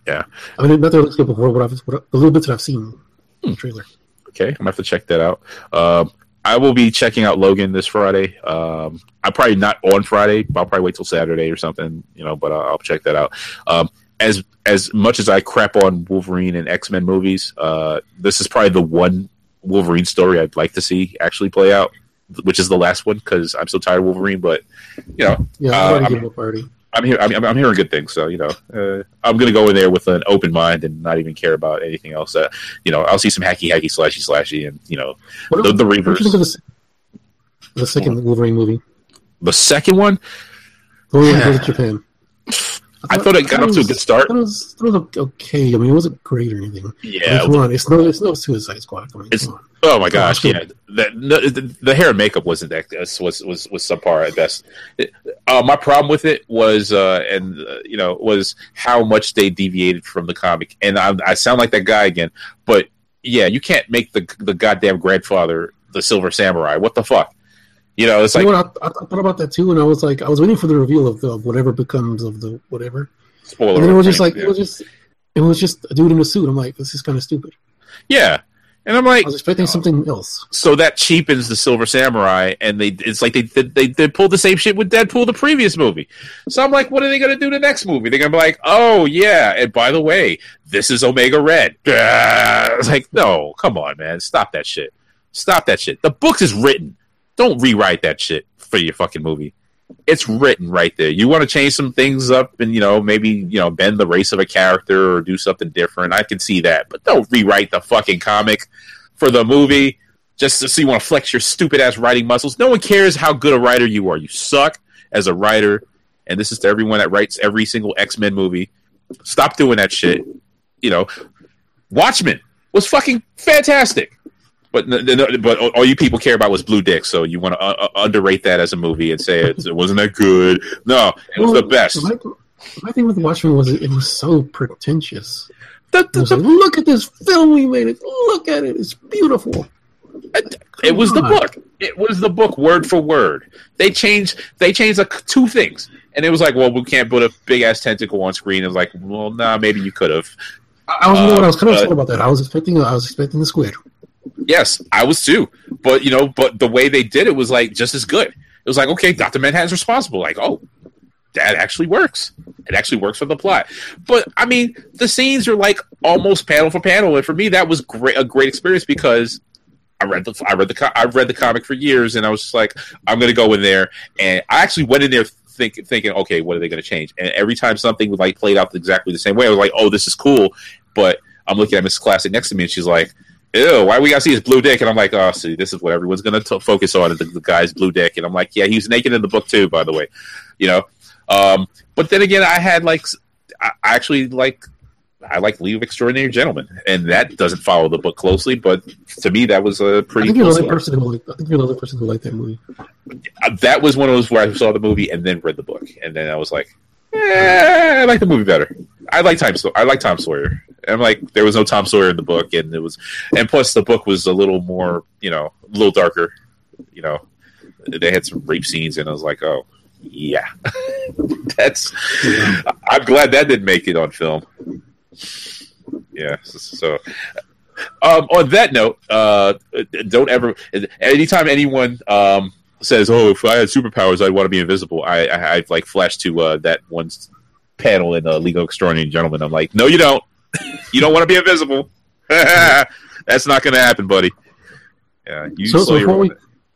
Yeah. I mean, not that it looks good before, but I've, what, the little bits that I've seen in the trailer. Okay, I'm gonna have to check that out. Um, I will be checking out Logan this Friday. Um, I'm probably not on Friday. I'll probably wait till Saturday or something, you know. But I'll, I'll check that out. Um, as as much as I crap on Wolverine and X Men movies, uh, this is probably the one Wolverine story I'd like to see actually play out, which is the last one because I'm so tired of Wolverine. But you know, Yeah, Uh, I'm- given up already. I'm here. I'm, I'm hearing good things, so you know, uh, I'm gonna go in there with an open mind and not even care about anything else. Uh, you know, I'll see some hacky, hacky, slashy, slashy, and you know, What the, the what you reverse. the, the second Wolverine movie? The second one, The one where he goes to Japan. I thought it got off to a good start. I thought it was, I thought it was okay. I mean, it wasn't great or anything. I mean, Yeah. come on, it's no, it's no Suicide Squad. I mean, It's-. Oh my gosh. Yeah. The, the, the hair and makeup wasn't that was was was, subpar at best. Uh, my problem with it was, uh, and uh, you know, was how much they deviated from the comic. And I, I sound like that guy again, but yeah, you can't make the the goddamn grandfather the Silver Samurai. What the fuck? You know, it's You like know? I, I thought about that too, and I was like, I was waiting for the reveal of the whatever becomes of the whatever. spoiler. And it was just like it was just it was just a dude in a suit. I'm like, this is kind of stupid. yeah. And I'm like, I like, was expecting something else. so that cheapens the Silver Samurai, and they it's like they they they pulled the same shit with Deadpool the previous movie. So I'm like, what are they gonna do the next movie? They're gonna be like, oh yeah, and by the way, this is Omega Red. It's like, no, come on, man, stop that shit, stop that shit. The book is written. Don't rewrite that shit for your fucking movie. It's written right there. You want to change some things up and you know maybe you know bend the race of a character or do something different. I can see that, but don't rewrite the fucking comic for the movie just so you want to flex your stupid ass writing muscles. No one cares how good a writer you are. You suck as a writer, and this is to everyone that writes every single X Men movie. Stop doing that shit. You know, Watchmen was fucking fantastic. But but all you people care about was Blue Dick, so you want to uh, uh, underrate that as a movie and say it, it wasn't that good. No, it was the best. My, my thing with Watchmen was it, it was so pretentious. The- the- was the- like, look at this film we made. It look at it. It's beautiful. it was the book. It was the book word for word. They changed. They changed like two things, and it was like, well, we can't put a big ass tentacle on screen. It was like, well, nah, maybe you could have. I, I was, what, I was kind of Uh, upset about that. I was expecting I was expecting the squid. Yes, I was too. But you know, but the way they did it was like just as good. It was like, okay, Doctor Manhattan's responsible. Like, oh, that actually works. It actually works for the plot. But I mean, the scenes are like almost panel for panel, and for me, that was great. A great experience because I read the I read the I've read the comic for years, and I was just like, I'm gonna go in there, and I actually went in there think, thinking, okay, what are they gonna change? And every time something would like played out exactly the same way, I was like, oh, this is cool. But I'm looking at Miss Classick next to me, and she's like, ew, why we gotta see his blue dick? And I'm like, oh, see, this is what everyone's gonna t- focus on the, the guy's blue dick. And I'm like, yeah, he's naked in the book too, by the way, you know. Um, but then again, I had like, I I actually like I like League of Extraordinary Gentlemen, and that doesn't follow the book closely, but to me, that was a pretty. think you're the only person who like. I think you're the only person who liked that movie. Uh, That was one of those where I saw the movie and then read the book, and then I was like, eh, I like the movie better. I like Tom. Saw- I like Tom Sawyer. I'm like, there was no Tom Sawyer in the book, and it was, and plus the book was a little more, you know, a little darker. You know, they had some rape scenes, and I was like, oh, yeah, that's. I'm glad that didn't make it on film. Yeah, so um, on that note, uh, don't ever. Anytime anyone um, says, "Oh, if I had superpowers, I'd want to be invisible," I, I I've like flashed to uh, that one panel in uh, League of Extraordinary Gentlemen. I'm like, "No, you don't. you don't want to be invisible. That's not going to happen, buddy." Yeah, you So, so before we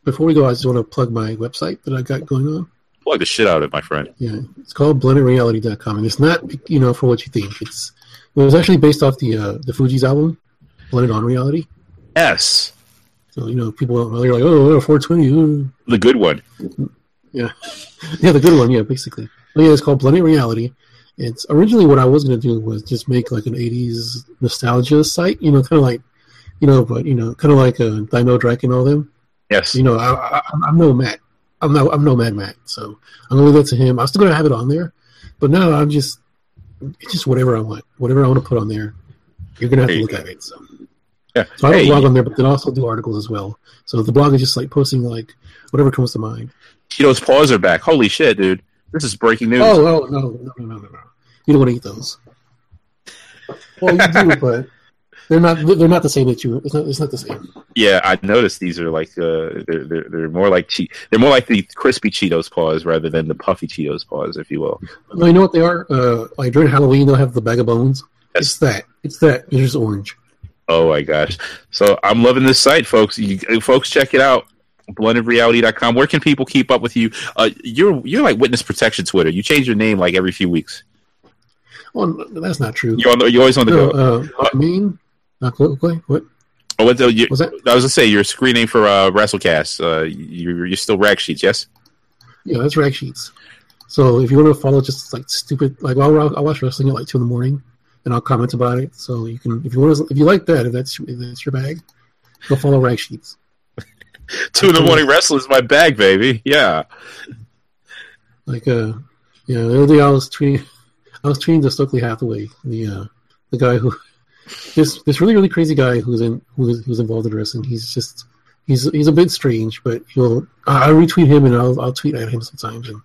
before we go, I just want to plug my website that I got going on. plug the shit out of it, my friend. Yeah, it's called blendedreality.com, and it's not you know for what you think. It's it was actually based off the uh, the Fugees album, Blunted on Reality. Yes, So you know people don't they're like oh 420. Uh. the good one. Yeah, yeah, the good one. Yeah, basically. But yeah, it's called Blended Reality. It's originally what I was gonna do was just make like an '80s nostalgia site. You know, kind of like you know, but you know, kind of like a Dino Drake and all them. Yes, You know, I, I, I'm no Matt. I'm no, I'm no Mad Matt. So I'm gonna leave that to him. I'm still gonna have it on there, but now I'm just, it's just whatever I want, whatever I want to put on there. You're gonna have There to look go. at it. So, Yeah. so I have Hey. a blog on there, but then I also do articles as well. So the blog is just like posting like whatever comes to mind. Cheetos paws are back. Holy shit, dude! This is breaking news. Oh, oh no, no, no, no, no, no! You don't want to eat those. Well, you do, but they're not. They're not the same that you. It's not. It's not the same. Yeah, I noticed these are like uh, they're, they're they're more like che- they're more like the crispy Cheetos paws rather than the puffy Cheetos paws, if you will. No, you know what they are? Uh, like during Halloween, they'll have the bag of bones. Yes. It's that. It's that. It's just orange. Oh my gosh! So I'm loving this site, folks. You, uh, folks, check it out. BlendedReality.com. Where can people keep up with you? Uh, you're you're like witness protection Twitter. You change your name like every few weeks. Well, that's not true. You're on the, you're always on the No, go. uh, I mean, uh, what? What? what? Oh, what the, you, Was that? I was gonna say your screen name for uh, WrassleCast. Uh, you're, you're still Rag Sheets, yes? Yeah, that's rag sheets. So if you want to follow just like stupid, like I'll, I'll watch wrestling at like two in the morning, and I'll comment about it. So you can, if you want, if you like that, if that's if that's your bag, go follow rag sheets. Two in the morning wrestling is my bag, baby. Yeah. Like, uh, yeah, the other day I was tweeting, I was tweeting to Stokely Hathaway, the uh, the guy who this this really really crazy guy who's in who's who's involved in wrestling. He's just he's he's a bit strange, but he'll I retweet him and I'll I'll tweet at him sometimes. And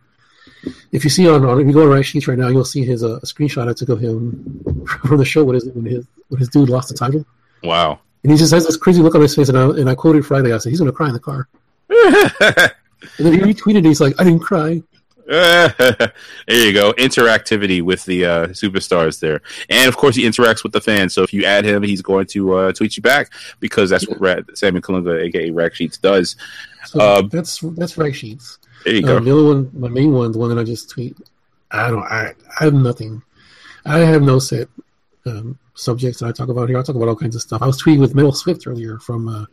if you see on, on if you go on Rag Sheets right now, you'll see his uh, a screenshot I took of him from the show. What is it when his when his dude lost the title? Wow. And he just has this crazy look on his face, and I, and I quoted Friday. I said, "He's gonna cry in the car." And then he retweeted. it, He's like, "I didn't cry." there you go. Interactivity with the uh, superstars there, and of course he interacts with the fans. So if you add him, he's going to uh, tweet you back because that's what Rad, Sammy Colunga, aka Rag Sheets, does. So Um, that's that's Rag Sheets. There you go. The other one, my main one, the one that I just tweet. I don't. I, I have nothing. I have no set um, subjects that I talk about here. I talk about all kinds of stuff. I was tweeting with Mel Swift earlier from. Uh,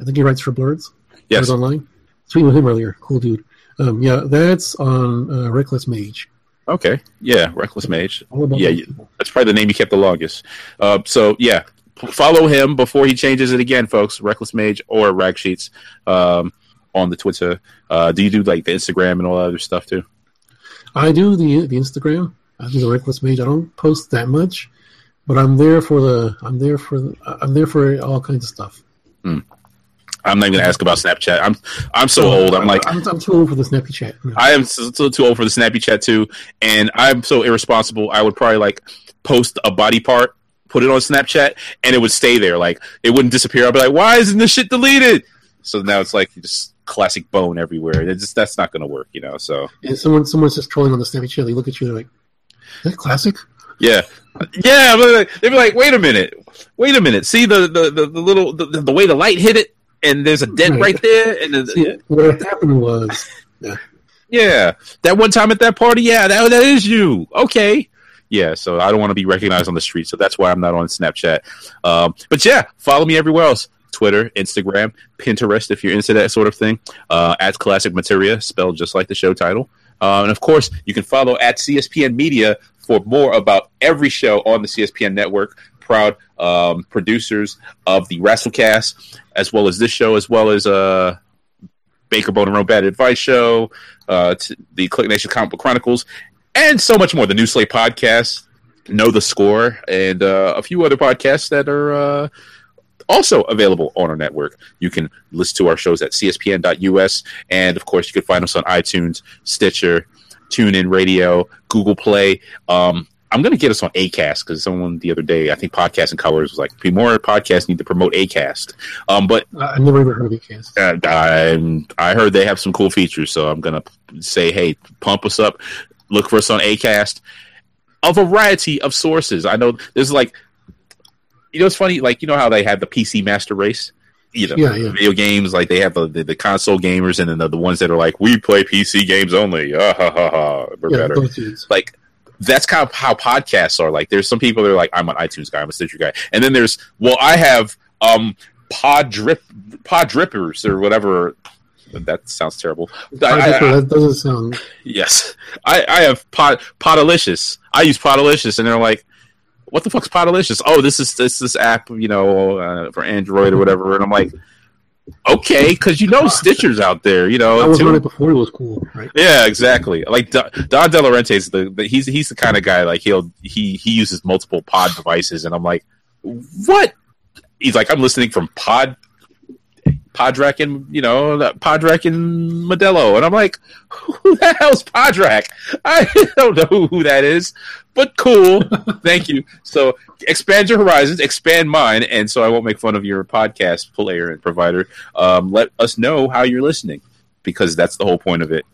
I think he writes for Blurs. yes. Online. Tweeting with him earlier. Cool dude. Um, yeah, that's on uh, Reckless Mage. Okay. Yeah. Reckless Mage. Yeah, you- That's probably the name you kept the longest. Uh, so yeah, follow him before he changes it again, folks. Reckless Mage or Rag Sheets um, on the Twitter. Uh, do you do like the Instagram and all that other stuff too? I do the the Instagram. I do the Reckless Mage. I don't post that much, but I'm there for the. I'm there for. The, I'm there for all kinds of stuff. I'm not even gonna ask about Snapchat. I'm I'm so old. I'm like I'm, I'm too old for the snappy chat. No. I am still too old for the snappy chat too, and I'm so irresponsible. I would probably like post a body part, put it on Snapchat, and it would stay there. Like it wouldn't disappear. I'd be like, "Why isn't this shit deleted?" So now it's like you just classick bone everywhere. It's just that's not going to work, you know. So And someone someone's just trolling on the snappy chat. They look at you. They're like, "Is that classick?" yeah, yeah. They'd be like, "Wait a minute, wait a minute. See the the the, the little the, the way the light hit it." and there's a dent right there, and See, what happened was, yeah, yeah, that one time at that party, yeah, that that is you. Okay. Yeah, so I don't want to be recognized on the street, so that's why I'm not on Snapchat. Um, but yeah, follow me everywhere else: Twitter, Instagram, Pinterest, if you're into that sort of thing. Uh, at Classick Materia, spelled just like the show title. Uh, and of course, you can follow at CSPN Media for more about every show on the CSPN network. Proud um, producers of the WrassleCast, as well as this show, as well as uh, Baker Bone and Rome Bad Advice Show, uh, t- the Click Nation Comic Book Chronicles, and so much more. The New Slate Podcast, Know the Score, and uh, a few other podcasts that are uh, also available on our network. You can listen to our shows at cspn.us, and of course, you can find us on iTunes, Stitcher, TuneIn Radio, Google Play. Um, I'm going to get us on Acast because someone the other day, I think Podcast and Colors was like, more podcasts need to promote Acast. Um, but I I never even heard of Acast. uh, I, I heard they have some cool features, so I'm gonna say, hey, pump us up. Look for us on Acast. A variety of sources. I know there's like, you know, it's funny. Like you know how they have the PC Master Race. You know, Yeah, yeah. video games like they have the, the, the console gamers and then the, the ones that are like we play PC games only. Ah, ha, ha, ha. We're Yeah, better like that's kind of how podcasts are. Like there's some people that are like, I'm an iTunes guy, I'm a Stitcher guy, and then there's well, I have um pod drip pod drippers or whatever. That sounds terrible. I- I- I- that doesn't sound. yes, I, I have pod Podalicious. I use Podalicious, and they're like, "What the fuck's Podalicious?" Oh, this is this this app, you know, uh, for Android or whatever. And I'm like, okay, because you know Stitcher's out there, you know. I was too. on it before it was cool, right? Yeah, exactly. Like Don, Don De the, the he's he's the kind of guy like he'll he he uses multiple pod devices, and I'm like, what? He's like, I'm listening from Pod Podrak and you know Podrak and Modelo, and I'm like, who the hell's Podrak? I don't know who that is, but cool. Thank you. So expand your horizons, expand mine, and so I won't make fun of your podcast player and provider. Um, let us know how you're listening because that's the whole point of it.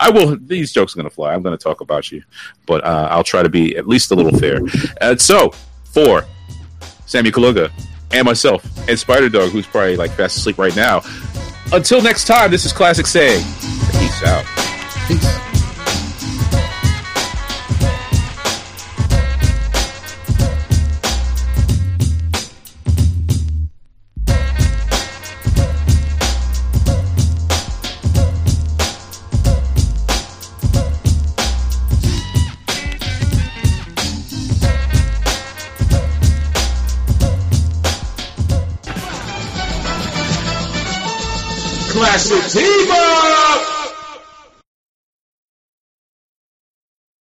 I will. These jokes are going to fly. I'm going to talk about you, but uh, I'll try to be at least a little fair. And so, for Sammy Colunga and myself and Spider Dog, who's probably like fast asleep right now. Until next time, this is Classick saying, peace out. Peace.